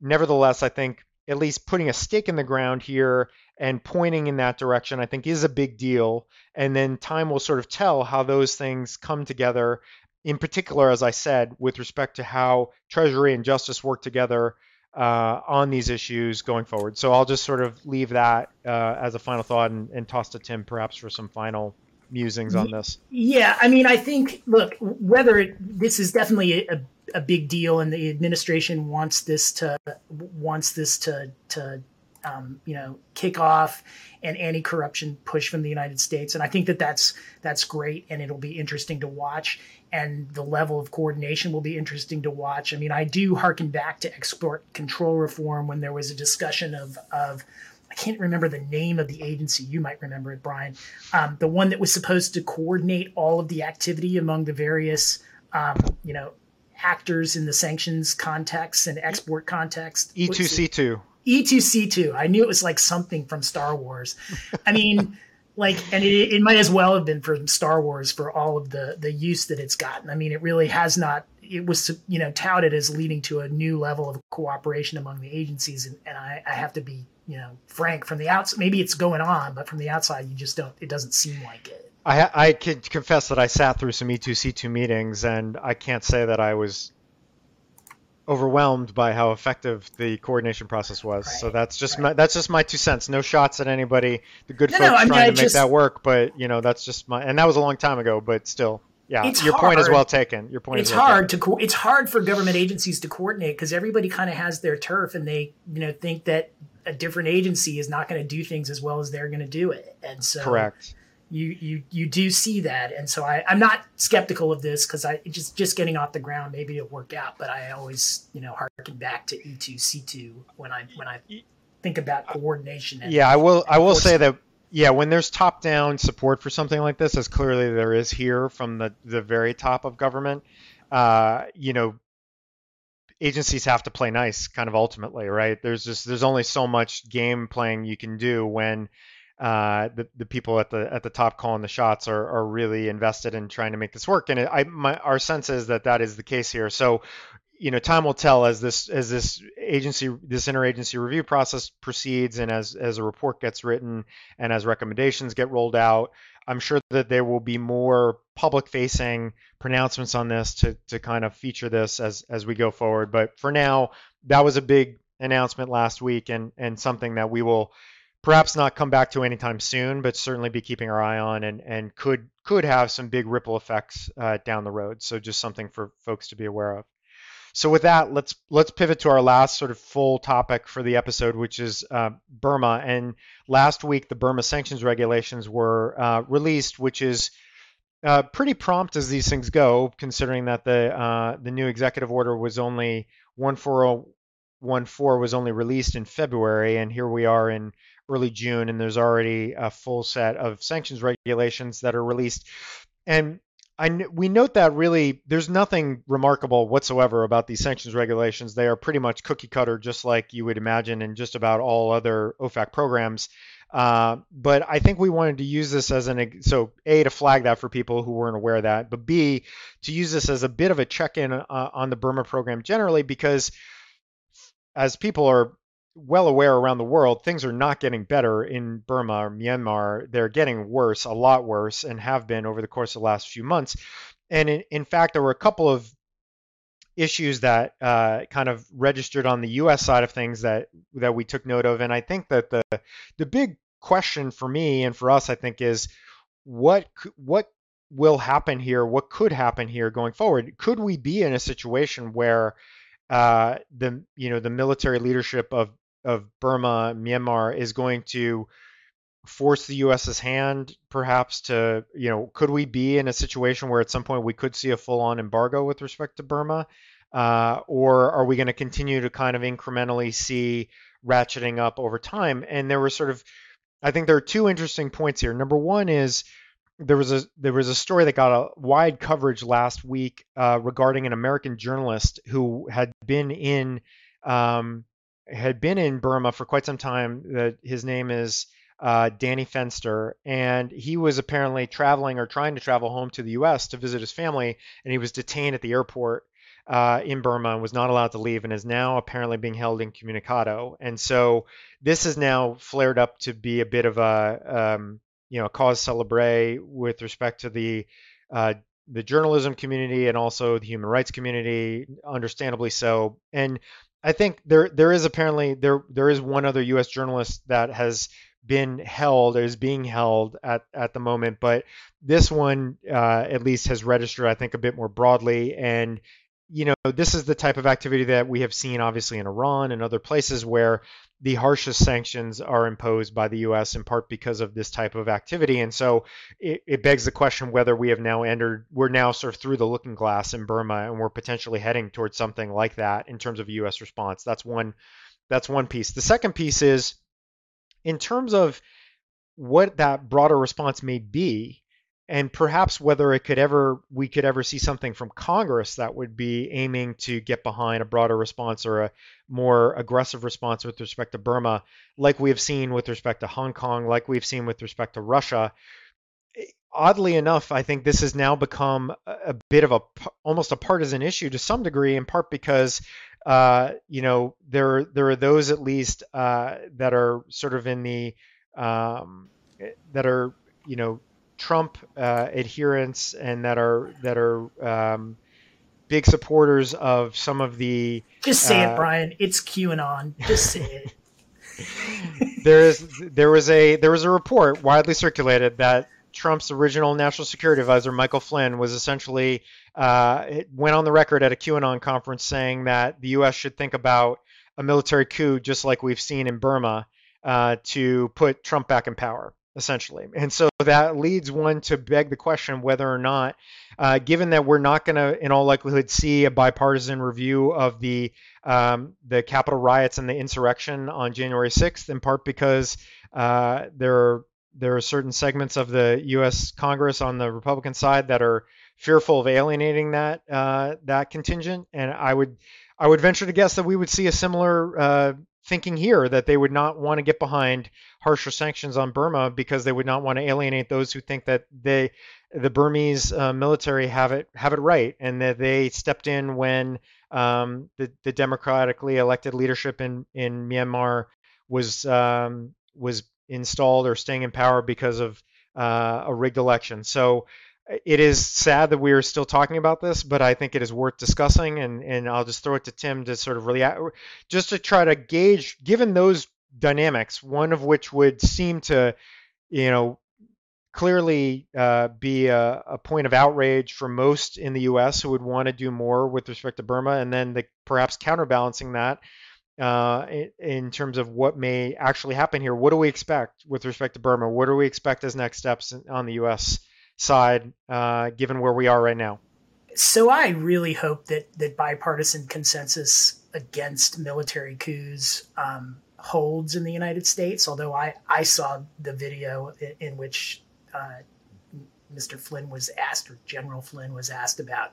Nevertheless i think at least putting a stake in the ground here and pointing in that direction i think is a big deal and then time will sort of tell how those things come together in particular, as I said, with respect to how Treasury and Justice work together uh, on these issues going forward. So I'll just sort of leave that uh, as a final thought and, and, toss to Tim perhaps for some final musings on this. Yeah, I mean, I think look whether it, this is definitely a, a big deal, and the administration wants this to wants this to to um, you know kickoff and anti-corruption push from the United States, and I think that that's that's great, and it'll be interesting to watch, and the level of coordination will be interesting to watch. I mean, I do harken back to export control reform when there was a discussion of of I can't remember the name of the agency. You might remember it, Brian. Um, the one that was supposed to coordinate all of the activity among the various, um, you know, actors in the sanctions context and export context. E2C2. E2C2. I knew it was like something from Star Wars. I mean, like, and it, it might as well have been from Star Wars for all of the the use that it's gotten. I mean, it really has not. It was, you know, touted as leading to a new level of cooperation among the agencies, and, and I, I have to be, you know, frank from the outside. Maybe it's going on, but from the outside, you just don't. It doesn't seem like it. I, I can confess that I sat through some E2C2 meetings, and I can't say that I was overwhelmed by how effective the coordination process was. Right. So that's just right. my, that's just my two cents. No shots at anybody. The good no, folks no, I mean, trying I to just, make that work, but you know that's just my and that was a long time ago. But still, yeah, your hard. point is well taken. Your point. It's well hard taken. to co- it's hard for government agencies to coordinate because everybody kind of has their turf and they you know think that a different agency is not going to do things as well as they're going to do it, and so correct you you you do see that, and so I, I'm not skeptical of this because I just just getting off the ground maybe it'll work out, but I always you know harken back to E two C two when I when I think about coordination. and, yeah, I will I will say that yeah, when there's top down support for something like this, as clearly there is here from the the very top of government, uh, you know, agencies have to play nice kind of ultimately right there's just there's only so much game playing you can do when uh, the the people at the at the top calling the shots are are really invested in trying to make this work. And it, I my our sense is that that is the case here. So you know, time will tell as this as this agency this interagency review process proceeds, and as as a report gets written, and as recommendations get rolled out. I'm sure that there will be more public-facing pronouncements on this to to kind of feature this as as we go forward. But for now, that was a big announcement last week, and and something that we will perhaps not come back to anytime soon, but certainly be keeping our eye on and, and could could have some big ripple effects uh, down the road. So just something for folks to be aware of. So with that, let's let's pivot to our last sort of full topic for the episode, which is uh, Burma. And last week, the Burma sanctions regulations were uh, released, which is uh, pretty prompt as these things go, considering that the uh, the new executive order was only 14014 was only released in February, and here we are in early June, and there's already a full set of sanctions regulations that are released. And I, we note that really there's nothing remarkable whatsoever about these sanctions regulations. They are pretty much cookie cutter, just like you would imagine in just about all other OFAC programs. Uh, but I think we wanted to use this as an so a to flag that for people who weren't aware of that, but b to use this as a bit of a check-in uh, on the Burma program generally because as people are well aware around the world, things are not getting better in Burma or Myanmar. They're getting worse, a lot worse, and have been over the course of the last few months. And in, in fact, there were a couple of issues that uh, kind of registered on the U.S. side of things that that we took note of. And I think that the the big question for me and for us, I think, is what what will happen here? What could happen here going forward? Could we be in a situation where uh, the you know the military leadership of of Burma, Myanmar is going to force the U.S.'s hand, perhaps to, you know, could we be in a situation where at some point we could see a full-on embargo with respect to Burma, uh, or are we going to continue to kind of incrementally see ratcheting up over time? And there were sort of, I think there are two interesting points here. Number one is there was a there was a story that got a wide coverage last week uh, regarding an American journalist who had been in um, had been in Burma for quite some time. That his name is uh, Danny Fenster, and he was apparently traveling or trying to travel home to the U.S. to visit his family, and he was detained at the airport uh, in Burma and was not allowed to leave, and is now apparently being held incommunicado. And so this has now flared up to be a bit of a um, you know cause celebre with respect to the uh, the journalism community and also the human rights community, understandably so. And I think there there is apparently there there is one other U.S. journalist that has been held is being held at at the moment, but this one uh, at least has registered I think a bit more broadly and you know this is the type of activity that we have seen obviously in Iran and other places where the harshest sanctions are imposed by the U.S. in part because of this type of activity. And so it, it, begs the question whether we have now entered, we're now sort of through the looking glass in Burma, and we're potentially heading towards something like that in terms of U.S. response. That's one. That's one piece. The second piece is in terms of what that broader response may be and perhaps whether it could ever we could ever see something from Congress that would be aiming to get behind a broader response or a more aggressive response with respect to Burma, like we have seen with respect to Hong Kong, like we've seen with respect to Russia. Oddly enough, I think this has now become a bit of a almost a partisan issue to some degree, in part because uh, you know there there are those at least uh, that are sort of in the um, that are you know Trump uh, adherents and that are that are um, big supporters of some of the. Just say uh, it, Brian. It's QAnon. Just say it. there is there was a there was a report widely circulated that Trump's original national security advisor Michael Flynn was essentially uh, went on the record at a QAnon conference saying that the U.S. should think about a military coup just like we've seen in Burma uh, to put Trump back in power essentially. And so that leads one to beg the question whether or not, uh, given that we're not going to, in all likelihood, see a bipartisan review of the um, the Capitol riots and the insurrection on January 6th, in part because uh, there are there are certain segments of the U.S. Congress on the Republican side that are fearful of alienating that uh, that contingent, and I would I would venture to guess that we would see a similar uh, thinking here that they would not want to get behind harsher sanctions on Burma because they would not want to alienate those who think that they the Burmese uh, military have it have it right and that they stepped in when um, the, the democratically elected leadership in in Myanmar was um, was installed or staying in power because of uh, a rigged election. So it is sad that we are still talking about this, but I think it is worth discussing. And, and I'll just throw it to Tim to sort of really, just to try to gauge, given those dynamics, one of which would seem to, you know, clearly uh, be a, a, point of outrage for most in the U.S. who would want to do more with respect to Burma, and then the, perhaps counterbalancing that uh, in, terms of what may actually happen here. What do we expect with respect to Burma? What do we expect as next steps on the U.S side, uh, given where we are right now? So I really hope that that bipartisan consensus against military coups um, holds in the United States. Although I I saw the video in, in which uh, Mr. Flynn was asked, or General Flynn was asked about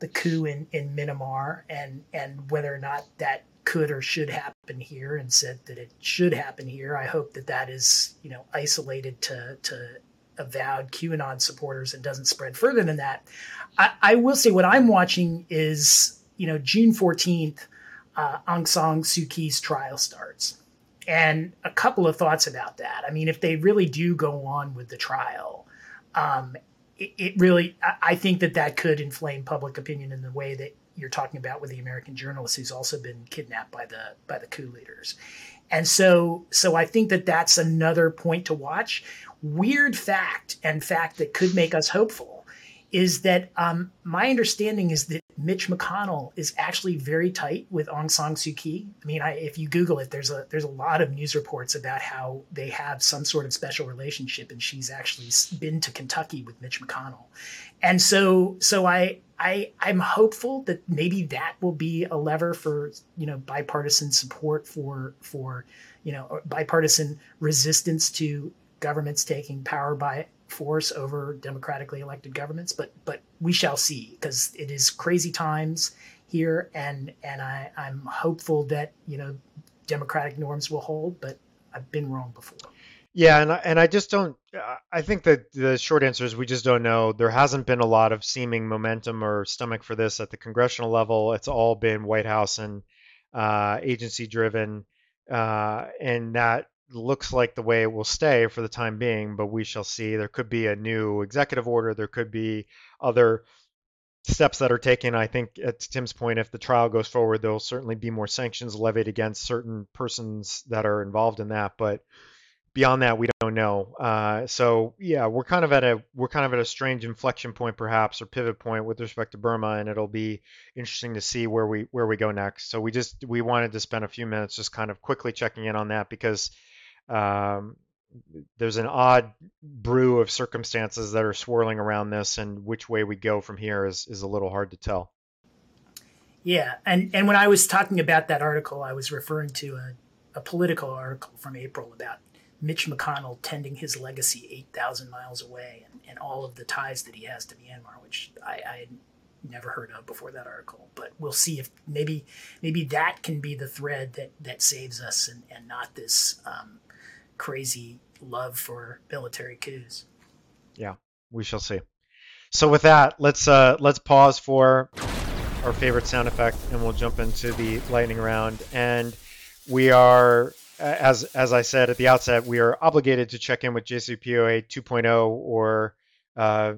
the coup in, in Myanmar and and whether or not that could or should happen here, and said that it should happen here. I hope that that is you know isolated to to avowed QAnon supporters and doesn't spread further than that. I, I will say what I'm watching is, you know, June 14th, uh, Aung San Suu Kyi's trial starts. And a couple of thoughts about that. I mean, if they really do go on with the trial, um, it, it, really, I, I think that that could inflame public opinion in the way that you're talking about with the American journalist who's also been kidnapped by the by the coup leaders. And so, so I think that that's another point to watch weird fact and fact that could make us hopeful is that um, my understanding is that Mitch McConnell is actually very tight with Aung San Suu Kyi. I mean, I, if you Google it, there's a there's a lot of news reports about how they have some sort of special relationship, and she's actually been to Kentucky with Mitch McConnell, and so so I I I'm hopeful that maybe that will be a lever for you know bipartisan support for for you know bipartisan resistance to governments taking power by force over democratically elected governments, but but we shall see because it is crazy times here, and and I, I'm hopeful that you know democratic norms will hold, but I've been wrong before. Yeah, and I, and I just don't. I think that the short answer is we just don't know. There hasn't been a lot of seeming momentum or stomach for this at the congressional level. It's all been White House and uh, agency driven, uh, and that looks like the way it will stay for the time being, but we shall see. There could be a new executive order. There could be other steps that are taken. I think, at Tim's point, if the trial goes forward, there will certainly be more sanctions levied against certain persons that are involved in that. But beyond that, we don't know. Uh, so yeah, we're kind of at a we're kind of at a strange inflection point, perhaps, or pivot point with respect to Burma, and it'll be interesting to see where we where we go next. So we just we wanted to spend a few minutes just kind of quickly checking in on that because um, there's an odd brew of circumstances that are swirling around this, and which way we go from here is is a little hard to tell. Yeah, and and when I was talking about that article, I was referring to a, a Politico article from April about Mitch McConnell tending his legacy 8,000 miles away and, and, all of the ties that he has to Myanmar, which I, I, had never heard of before that article. But we'll see if maybe maybe that can be the thread that, that saves us and, and not this um, crazy love for military coups. Yeah, we shall see. So with that, let's uh, let's pause for our favorite sound effect, and we'll jump into the lightning round. And we are as as I said at the outset, we are obligated to check in with JCPOA 2.0 or uh,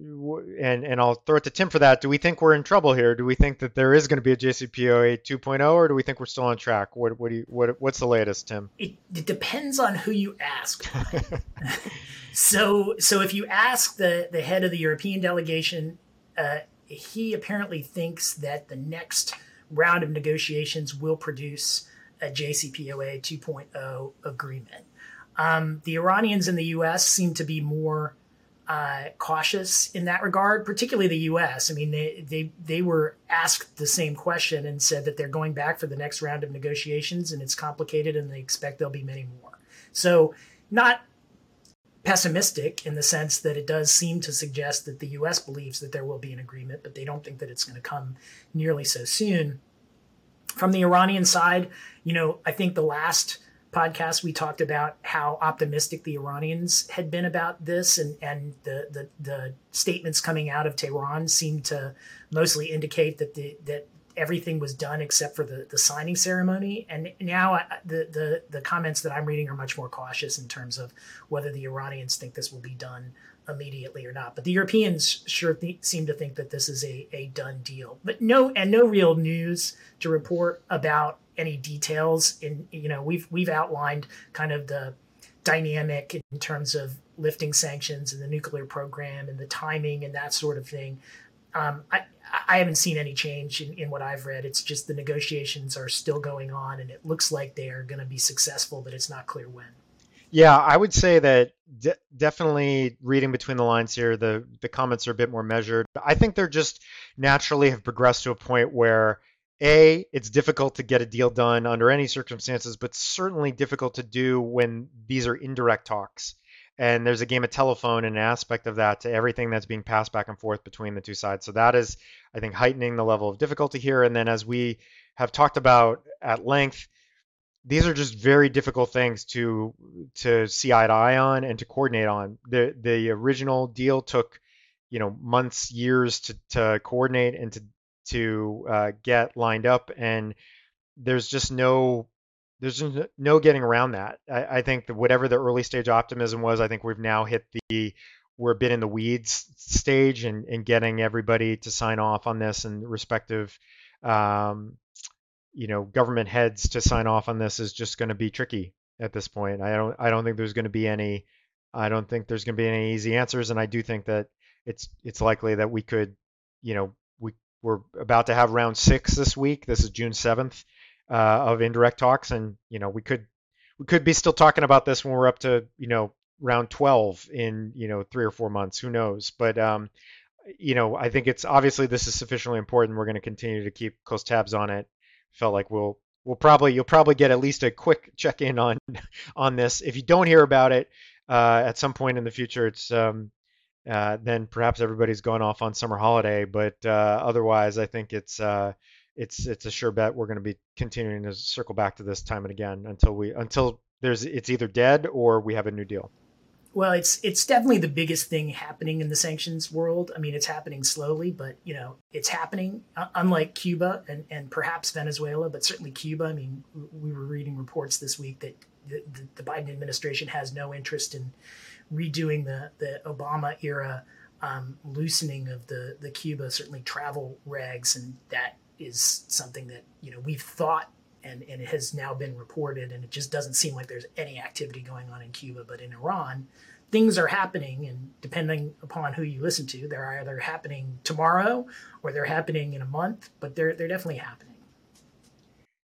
and and I'll throw it to Tim for that. Do we think we're in trouble here? Do we think that there is going to be a JCPOA 2.0, or do we think we're still on track? What what do you, what what's the latest, Tim? It, it depends on who you ask. so so if you ask the the head of the European delegation, uh, he apparently thinks that the next round of negotiations will produce a JCPOA 2.0 agreement. Um, the Iranians in the U.S. seem to be more uh, cautious in that regard, particularly the U.S. I mean, they, they they were asked the same question and said that they're going back for the next round of negotiations, and it's complicated, and they expect there'll be many more. So, not pessimistic in the sense that it does seem to suggest that the U.S. believes that there will be an agreement, but they don't think that it's going to come nearly so soon. From the Iranian side, you know, I think the last podcast we talked about how optimistic the Iranians had been about this and and the the, the statements coming out of Tehran seemed to mostly indicate that the that everything was done except for the, the signing ceremony. And now I, the, the the comments that I'm reading are much more cautious in terms of whether the Iranians think this will be done immediately or not. But the Europeans sure th- seem to think that this is a, a done deal. But no, and no real news to report about any details. In you know, we've we've outlined kind of the dynamic in terms of lifting sanctions and the nuclear program and the timing and that sort of thing. Um, I, I haven't seen any change in, in what I've read. It's just the negotiations are still going on, and it looks like they are going to be successful, but it's not clear when. Yeah, I would say that de- definitely reading between the lines here, the the comments are a bit more measured. I think they're just naturally have progressed to a point where a it's difficult to get a deal done under any circumstances, but certainly difficult to do when these are indirect talks. And there's a game of telephone and an aspect of that to everything that's being passed back and forth between the two sides. So that is, I think, heightening the level of difficulty here. And then as we have talked about at length, these are just very difficult things to to see eye to eye on and to coordinate on. The the original deal took, you know, months, years to to coordinate and to to uh, get lined up, and there's just no there's no getting around that. I, I think that whatever the early stage optimism was, I think we've now hit the we're a bit in the weeds stage and, and getting everybody to sign off on this and respective um, you know government heads to sign off on this is just going to be tricky at this point. I don't I don't think there's going to be any I don't think there's going to be any easy answers, and I do think that it's it's likely that we could you know we're about to have round six this week. This is June seventh uh, of indirect talks, and you know we could we could be still talking about this when we're up to you know round 12 in you know three or four months. Who knows? But um, you know I think it's obviously this is sufficiently important. We're going to continue to keep close tabs on it felt like we'll we'll probably you'll probably get at least a quick check in on on this. If you don't hear about it uh, at some point in the future, it's um, uh, then perhaps everybody's gone off on summer holiday. But uh, otherwise, I think it's uh, it's it's a sure bet we're going to be continuing to circle back to this time and again until we until there's it's either dead or we have a new deal. Well, it's it's definitely the biggest thing happening in the sanctions world. I mean, it's happening slowly, but you know, it's happening. Uh, unlike Cuba and and perhaps Venezuela, but certainly Cuba. I mean, we were reading reports this week that the, the, the Biden administration has no interest in redoing the the Obama era um, loosening of the the Cuba certainly travel regs, and that is something that you know we've thought and, and it has now been reported, and it just doesn't seem like there's any activity going on in Cuba, but in Iran, things are happening, and depending upon who you listen to, they're either happening tomorrow or they're happening in a month, but they're they're definitely happening.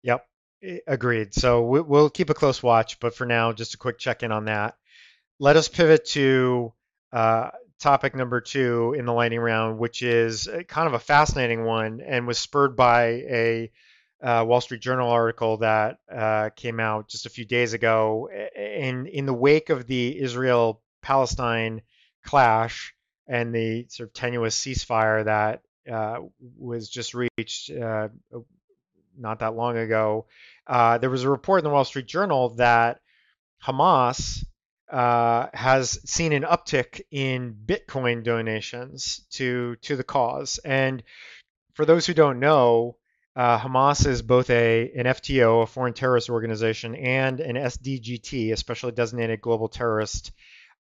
Yep, agreed. So we'll keep a close watch, but for now, just a quick check in on that. Let us pivot to uh, topic number two in the lightning round, which is kind of a fascinating one and was spurred by a uh, Wall Street Journal article that uh, came out just a few days ago. In in the wake of the Israel Palestine clash and the sort of tenuous ceasefire that uh, was just reached uh, not that long ago, uh, there was a report in the Wall Street Journal that Hamas uh, has seen an uptick in Bitcoin donations to to the cause. And for those who don't know, uh, Hamas is both a an FTO, a foreign terrorist organization, and an SDGT, a specially designated global terrorist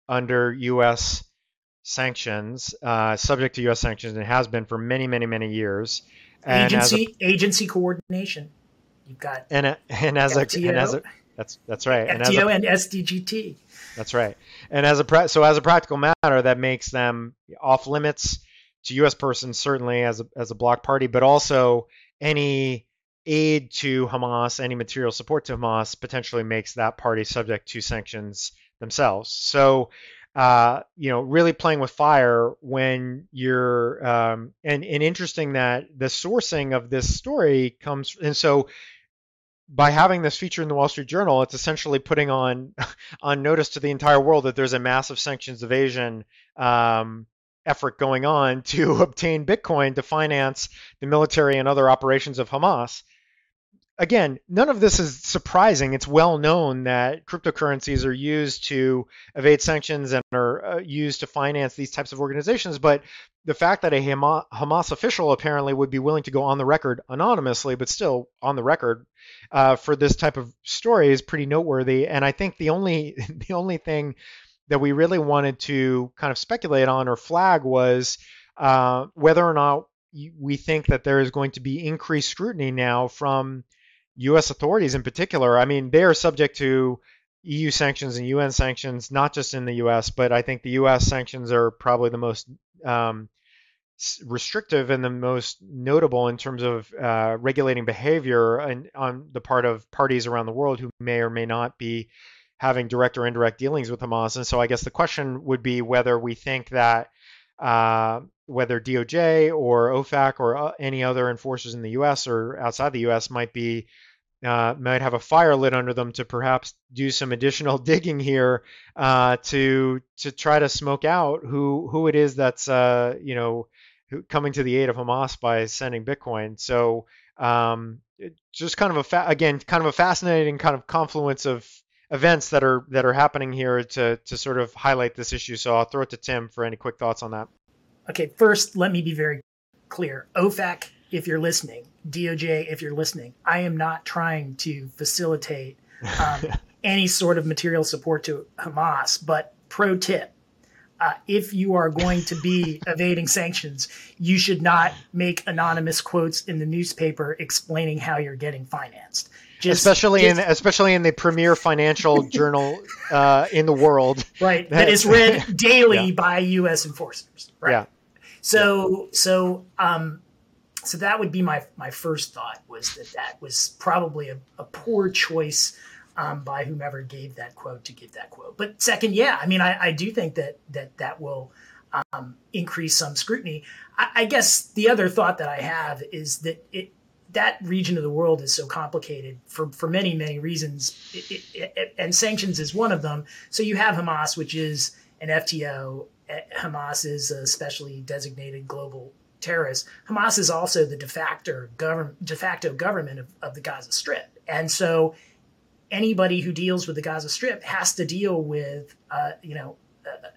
under U.S. sanctions, uh, subject to U.S. sanctions, and has been for many, many, many years. And agency a, agency coordination. You've got and and as FTO, a and as a that's that's right. FTO and, a, and SDGT. That's right. And as a so as a practical matter, that makes them off limits to U.S. persons, certainly as a as a bloc party, but also any aid to Hamas, any material support to Hamas, potentially makes that party subject to sanctions themselves. So, uh, you know, really playing with fire when you're, um, and, and interesting that the sourcing of this story comes, and so by having this feature in the Wall Street Journal, it's essentially putting on on notice to the entire world that there's a massive sanctions evasion um, effort going on to obtain Bitcoin to finance the military and other operations of Hamas. Again, none of this is surprising. It's well known that cryptocurrencies are used to evade sanctions and are uh, used to finance these types of organizations. But the fact that a Hamas official apparently would be willing to go on the record anonymously, but still on the record uh, for this type of story is pretty noteworthy. And I think the only the only thing that we really wanted to kind of speculate on or flag was uh, whether or not we think that there is going to be increased scrutiny now from U.S. authorities in particular. I mean, they are subject to EU sanctions and UN sanctions, not just in the U.S., but I think the U.S. sanctions are probably the most um, restrictive and the most notable in terms of uh, regulating behavior and, on the part of parties around the world who may or may not be having direct or indirect dealings with Hamas. And so I guess the question would be whether we think that uh, whether DOJ or OFAC or uh, any other enforcers in the U.S. or outside the U.S. might be uh, might have a fire lit under them to perhaps do some additional digging here uh, to to try to smoke out who who it is that's uh, you know coming to the aid of Hamas by sending Bitcoin. So um, just kind of a fa- again kind of a fascinating kind of confluence of events that are that are happening here to to sort of highlight this issue. So I'll throw it to Tim for any quick thoughts on that. Okay, first let me be very clear. OFAC, if you're listening, DOJ, if you're listening, I am not trying to facilitate um, any sort of material support to Hamas. But pro tip: uh, if you are going to be evading sanctions, you should not make anonymous quotes in the newspaper explaining how you're getting financed. Just, especially just, in especially in the premier financial journal uh, in the world, right? That is read daily yeah. by U.S. enforcers, right? Yeah. So yeah. so um, so that would be my my first thought was that that was probably a, a poor choice um, by whomever gave that quote to give that quote. But second, yeah, I mean, I, I do think that that that will um, increase some scrutiny. I, I, guess the other thought that I have is that it that region of the world is so complicated for, for many, many reasons, it, it, it, and sanctions is one of them. So you have Hamas, which is an FTO. Hamas is a specially designated global terrorist. Hamas is also the de facto, government, de facto government of, of the Gaza Strip. And so anybody who deals with the Gaza Strip has to deal with, uh, you know,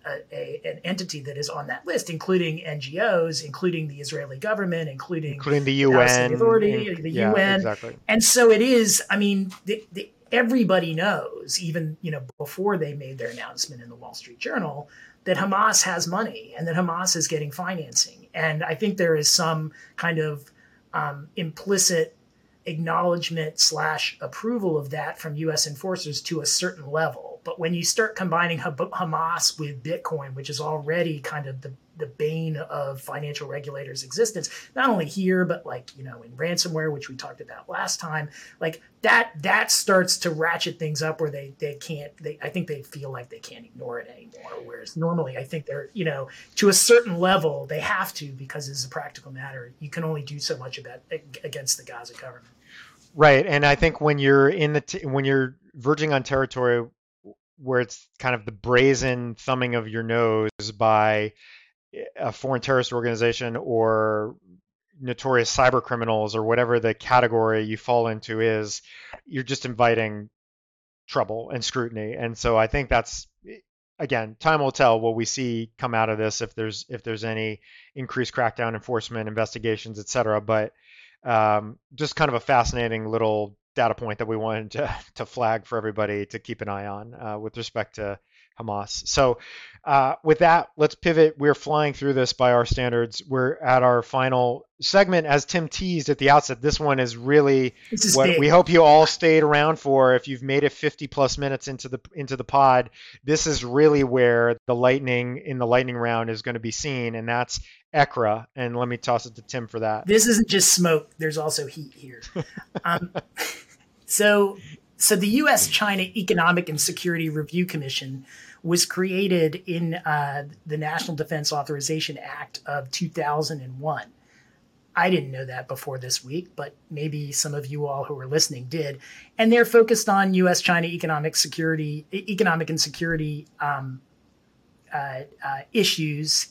a, a, an entity that is on that list, including NGOs, including the Israeli government, including including the UN, Authority, in, the yeah, UN, exactly. And so it is. I mean, the, the, everybody knows, even you know, before they made their announcement in the Wall Street Journal, that Hamas has money and that Hamas is getting financing. And I think there is some kind of um, implicit acknowledgement slash approval of that from U.S. enforcers to a certain level. But when you start combining Hamas with Bitcoin, which is already kind of the the bane of financial regulators' existence, not only here, but like, you know, in ransomware, which we talked about last time, like that that starts to ratchet things up where they they can't they I think they feel like they can't ignore it anymore. Whereas normally I think they're, you know, to a certain level they have to because it's a practical matter. You can only do so much about against the Gaza government. Right. And I think when you're in the t- when you're verging on territory where it's kind of the brazen thumbing of your nose by a foreign terrorist organization or notorious cyber criminals or whatever the category you fall into is, you're just inviting trouble and scrutiny. And so I think that's again, time will tell what we see come out of this if there's if there's any increased crackdown enforcement, investigations, et cetera. But um, just kind of a fascinating little data point that we wanted to, to flag for everybody to keep an eye on uh, with respect to Hamas. So, uh, with that, let's pivot. We're flying through this by our standards. We're at our final segment, as Tim teased at the outset. This one is really is what big. we hope you all stayed around for. If you've made it 50 plus minutes into the into the pod, this is really where the lightning in the lightning round is going to be seen, and that's ECRA. And let me toss it to Tim for that. This isn't just smoke. There's also heat here. um, so so the U.S. China Economic and Security Review Commission was created in uh, the National Defense Authorization Act of 2001. I didn't know that before this week, but maybe some of you all who are listening did. And they're focused on U.S. China economic security, economic and security um, uh, uh, issues,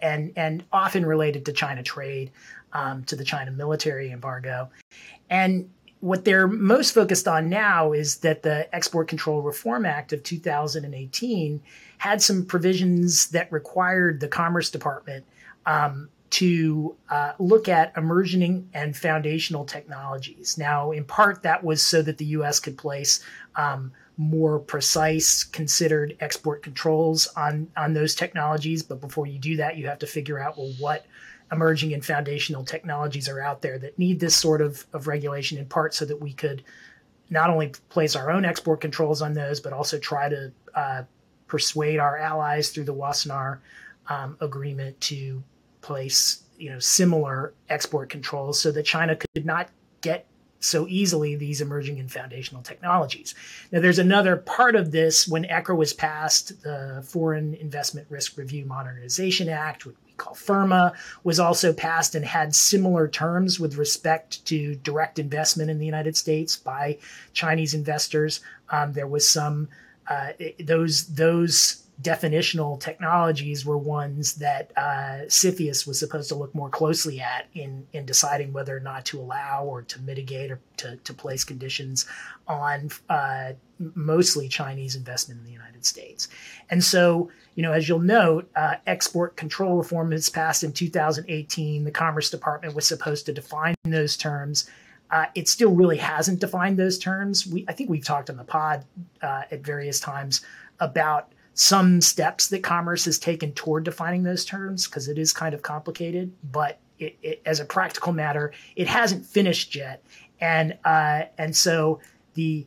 and and often related to China trade, um, to the China military embargo, and what they're most focused on now is that the Export Control Reform Act of 2018 had some provisions that required the Commerce Department um, to uh, look at emerging and foundational technologies. Now, in part, that was so that the U.S. could place um, more precise, considered export controls on on those technologies. But before you do that, you have to figure out well what emerging and foundational technologies are out there that need this sort of, of regulation in part so that we could not only place our own export controls on those, but also try to uh, persuade our allies through the Wassenaar um, agreement to place you know similar export controls so that China could not get so easily these emerging and foundational technologies. Now, there's another part of this when ECRA was passed, the Foreign Investment Risk Review Modernization Act, call FIRRMA was also passed and had similar terms with respect to direct investment in the United States by Chinese investors. Um, there was some uh, those those definitional technologies were ones that uh, was supposed to look more closely at in, in deciding whether or not to allow or to mitigate or to, to place conditions on uh, mostly Chinese investment in the United States. And so, you know, as you'll note, uh, export control reform is passed in 2018. The Commerce Department was supposed to define those terms. Uh, it still really hasn't defined those terms. We, I think we've talked on the pod uh, at various times about some steps that commerce has taken toward defining those terms because it is kind of complicated, but it, it, as a practical matter, it hasn't finished yet. And uh, and so the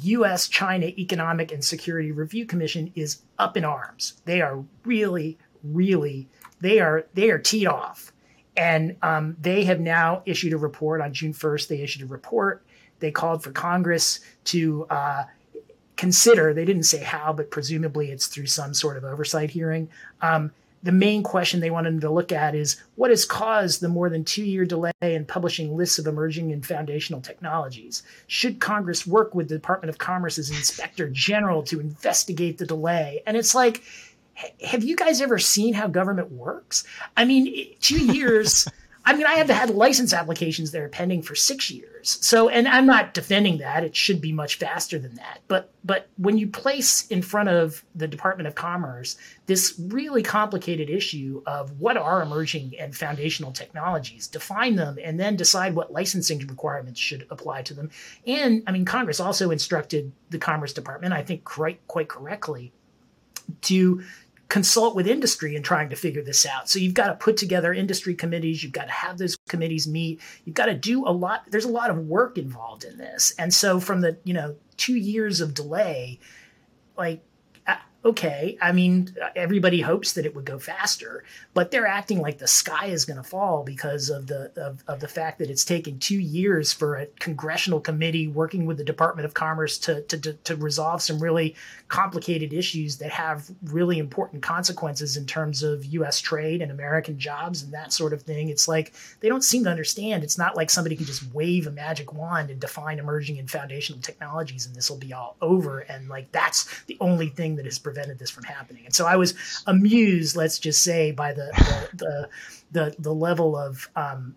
U.S. China Economic and Security Review Commission is up in arms. They are really, really they are they are teed off, and um, they have now issued a report on June first. They issued a report. They called for Congress to uh, consider, they didn't say how, but presumably it's through some sort of oversight hearing. Um, the main question they wanted to look at is what has caused the more than two year delay in publishing lists of emerging and foundational technologies? Should Congress work with the Department of Commerce's inspector general to investigate the delay? And it's like, have you guys ever seen how government works? I mean, two years. I mean, I have had license applications that are pending for six years. So, and I'm not defending that; it should be much faster than that. But, but when you place in front of the Department of Commerce this really complicated issue of what are emerging and foundational technologies, define them, and then decide what licensing requirements should apply to them. And I mean, Congress also instructed the Commerce Department, I think, quite quite correctly, to consult with industry in trying to figure this out. So you've got to put together industry committees. You've got to have those committees meet. You've got to do a lot. There's a lot of work involved in this. And so from the, you know, two years of delay, like okay, I mean, everybody hopes that it would go faster, but they're acting like the sky is going to fall because of the of, of the fact that it's taken two years for a congressional committee working with the Department of Commerce to to to, to resolve some really complicated issues that have really important consequences in terms of U.S. trade and American jobs and that sort of thing. It's like they don't seem to understand. It's not like somebody can just wave a magic wand and define emerging and foundational technologies and this will be all over. And like that's the only thing that has prevented this from happening. And so I was amused, let's just say, by the the the, the, the level of um,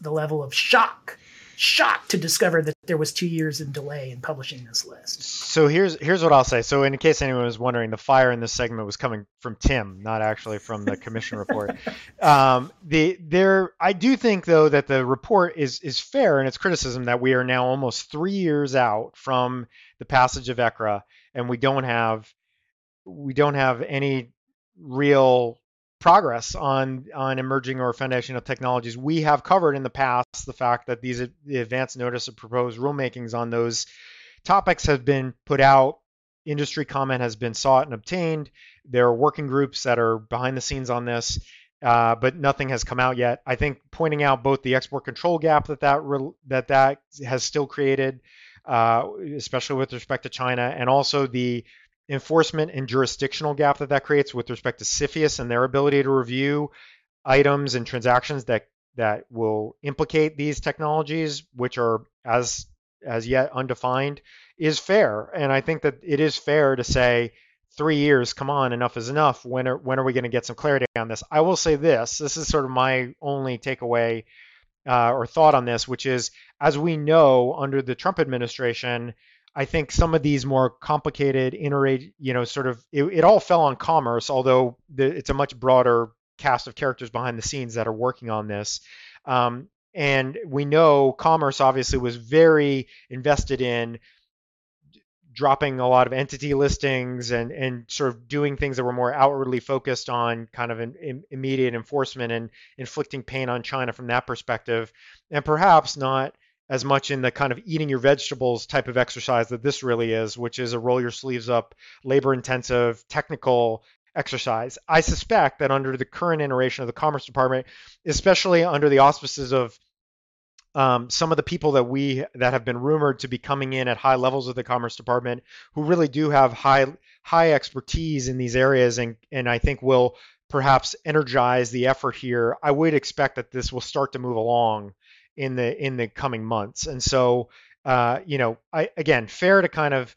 the level of shock shocked to discover that there was two years in delay in publishing this list. So here's here's what I'll say. So in case anyone was wondering, the fire in this segment was coming from Tim, not actually from the commission report. Um, the there, I do think though that the report is is fair in its criticism that we are now almost three years out from the passage of ECRA, and we don't have we don't have any real progress on on emerging or foundational technologies. We have covered in the past the fact that these the advance notice of proposed rulemakings on those topics have been put out. Industry comment has been sought and obtained. There are working groups that are behind the scenes on this, uh, but nothing has come out yet. I think pointing out both the export control gap that that re- that that has still created, uh, especially with respect to China, and also the enforcement and jurisdictional gap that that creates with respect to CFIUS and their ability to review items and transactions that that will implicate these technologies, which are as as yet undefined, is fair. And I think that it is fair to say three years, come on, enough is enough. When are when are we going to get some clarity on this? I will say this. This is sort of my only takeaway uh, or thought on this, which is as we know under the Trump administration, I think some of these more complicated inter, you know, sort of it, it all fell on commerce, although the, it's a much broader cast of characters behind the scenes that are working on this. Um, and we know commerce obviously was very invested in dropping a lot of entity listings and and sort of doing things that were more outwardly focused on kind of an, in, immediate enforcement and inflicting pain on China from that perspective, and perhaps not as much in the kind of eating your vegetables type of exercise that this really is, which is a roll your sleeves up, labor intensive, technical exercise. I suspect that under the current iteration of the Commerce Department, especially under the auspices of um, some of the people that we that have been rumored to be coming in at high levels of the Commerce Department, who really do have high high expertise in these areas, and and I think will perhaps energize the effort here. I would expect that this will start to move along in the in the coming months. And so, uh, you know, I again, fair to kind of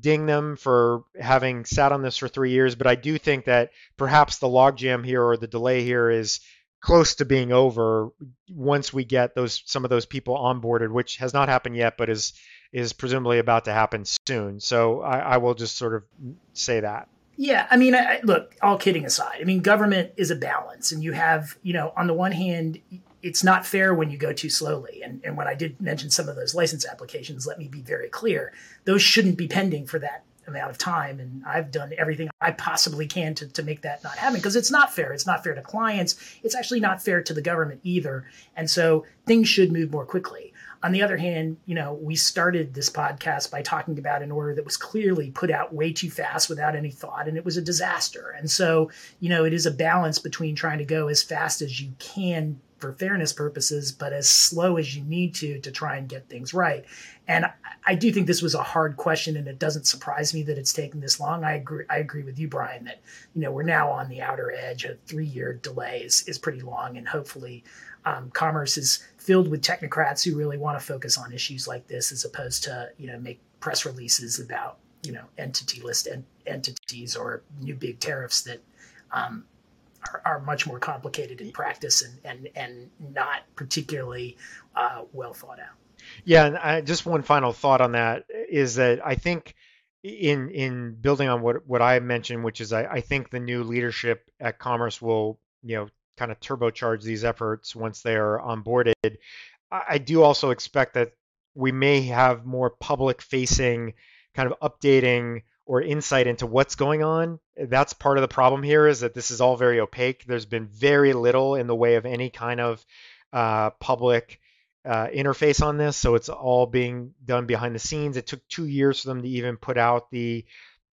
ding them for having sat on this for three years, but I do think that perhaps the logjam here or the delay here is close to being over once we get those some of those people onboarded, which has not happened yet, but is is presumably about to happen soon. So I, I will just sort of say that. Yeah, I mean, I, look, all kidding aside, I mean, government is a balance, and you have, you know, on the one hand, it's not fair when you go too slowly. And, and when I did mention some of those license applications, let me be very clear. Those shouldn't be pending for that amount of time. And I've done everything I possibly can to, to make that not happen because it's not fair. It's not fair to clients. It's actually not fair to the government either. And so things should move more quickly. On the other hand, you know, we started this podcast by talking about an order that was clearly put out way too fast without any thought, and it was a disaster. And so, you know, it is a balance between trying to go as fast as you can for fairness purposes, but as slow as you need to to try and get things right. And I do think this was a hard question, and it doesn't surprise me that it's taken this long. I agree. I agree with you, Brian, that you know we're now on the outer edge. A three-year delay is, is pretty long, and hopefully, um, commerce is filled with technocrats who really want to focus on issues like this, as opposed to you know make press releases about you know entity list en- entities or new big tariffs that um, are, are much more complicated in practice and and and not particularly uh, well thought out. Yeah, and I, just one final thought on that is that I think in in building on what what I mentioned, which is I, I think the new leadership at Commerce will you know kind of turbocharge these efforts once they are onboarded. I, I do also expect that we may have more public facing kind of updating or insight into what's going on. That's part of the problem here is that this is all very opaque. There's been very little in the way of any kind of uh, public uh, interface on this, so it's all being done behind the scenes. It took two years for them to even put out the,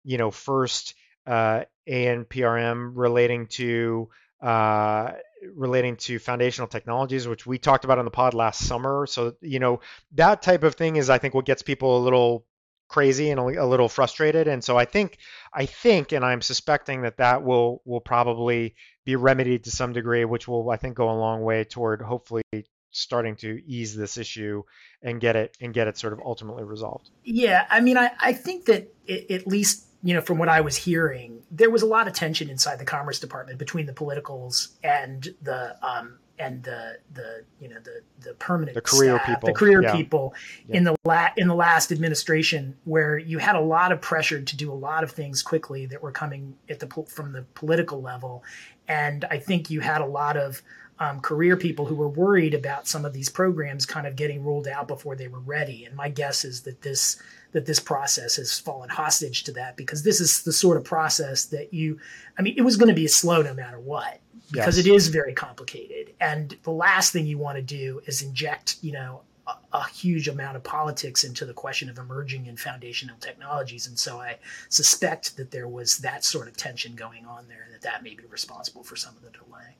you know, first uh, ANPRM relating to uh, relating to foundational technologies, which we talked about on the pod last summer. So you know that type of thing is, I think, what gets people a little crazy and a, a little frustrated. And so I think, I think, and I'm suspecting that that will will probably be remedied to some degree, which will I think go a long way toward hopefully starting to ease this issue and get it and get it sort of ultimately resolved. Yeah, I mean, I, I think that it, at least you know from what I was hearing, there was a lot of tension inside the Commerce Department between the politicals and the um, and the the you know the the permanent the career staff, people the career yeah. people yeah. in the la- in the last administration where you had a lot of pressure to do a lot of things quickly that were coming at the from the political level and I think you had a lot of um, career people who were worried about some of these programs kind of getting rolled out before they were ready and my guess is that this that this process has fallen hostage to that because this is the sort of process that you I mean it was going to be slow no matter what because yes. it is very complicated. And the last thing you want to do is inject, you know, a, a, huge amount of politics into the question of emerging and foundational technologies. And so I suspect that there was that sort of tension going on there, and that that may be responsible for some of the delay.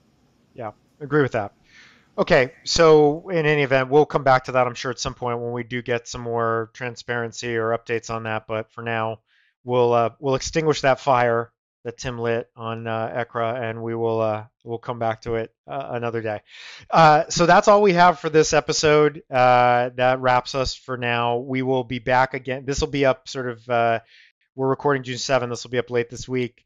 Yeah, agree with that. Okay, so in any event, we'll come back to that, I'm sure, at some point when we do get some more transparency or updates on that. But for now, we'll uh, we'll extinguish that fire that Tim lit on uh, ECRA, and we will uh, we'll come back to it uh, another day. Uh, so that's all we have for this episode. Uh, that wraps us for now. We will be back again. This will be up sort of. Uh, we're recording June 7. This will be up late this week.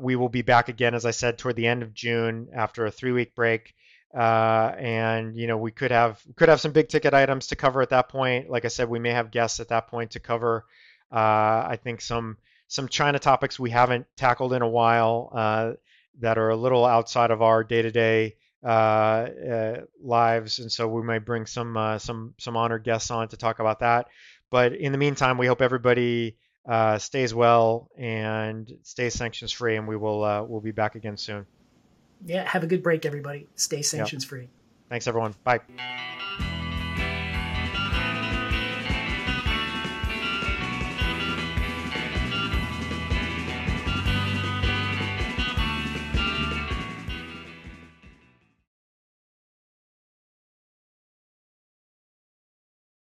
we will be back again, as I said, toward the end of June after a three-week break. And you know we could have could have some big ticket items to cover at that point. Like I said, we may have guests at that point to cover. I think some some China topics we haven't tackled in a while uh, that are a little outside of our day-to-day uh, uh, lives, and so we may bring some uh, some some honored guests on to talk about that. But in the meantime, we hope everybody uh, stays well and stays sanctions free, and we will uh, we'll be back again soon. Yeah, have a good break, everybody. Stay sanctions free. Thanks, everyone. Bye.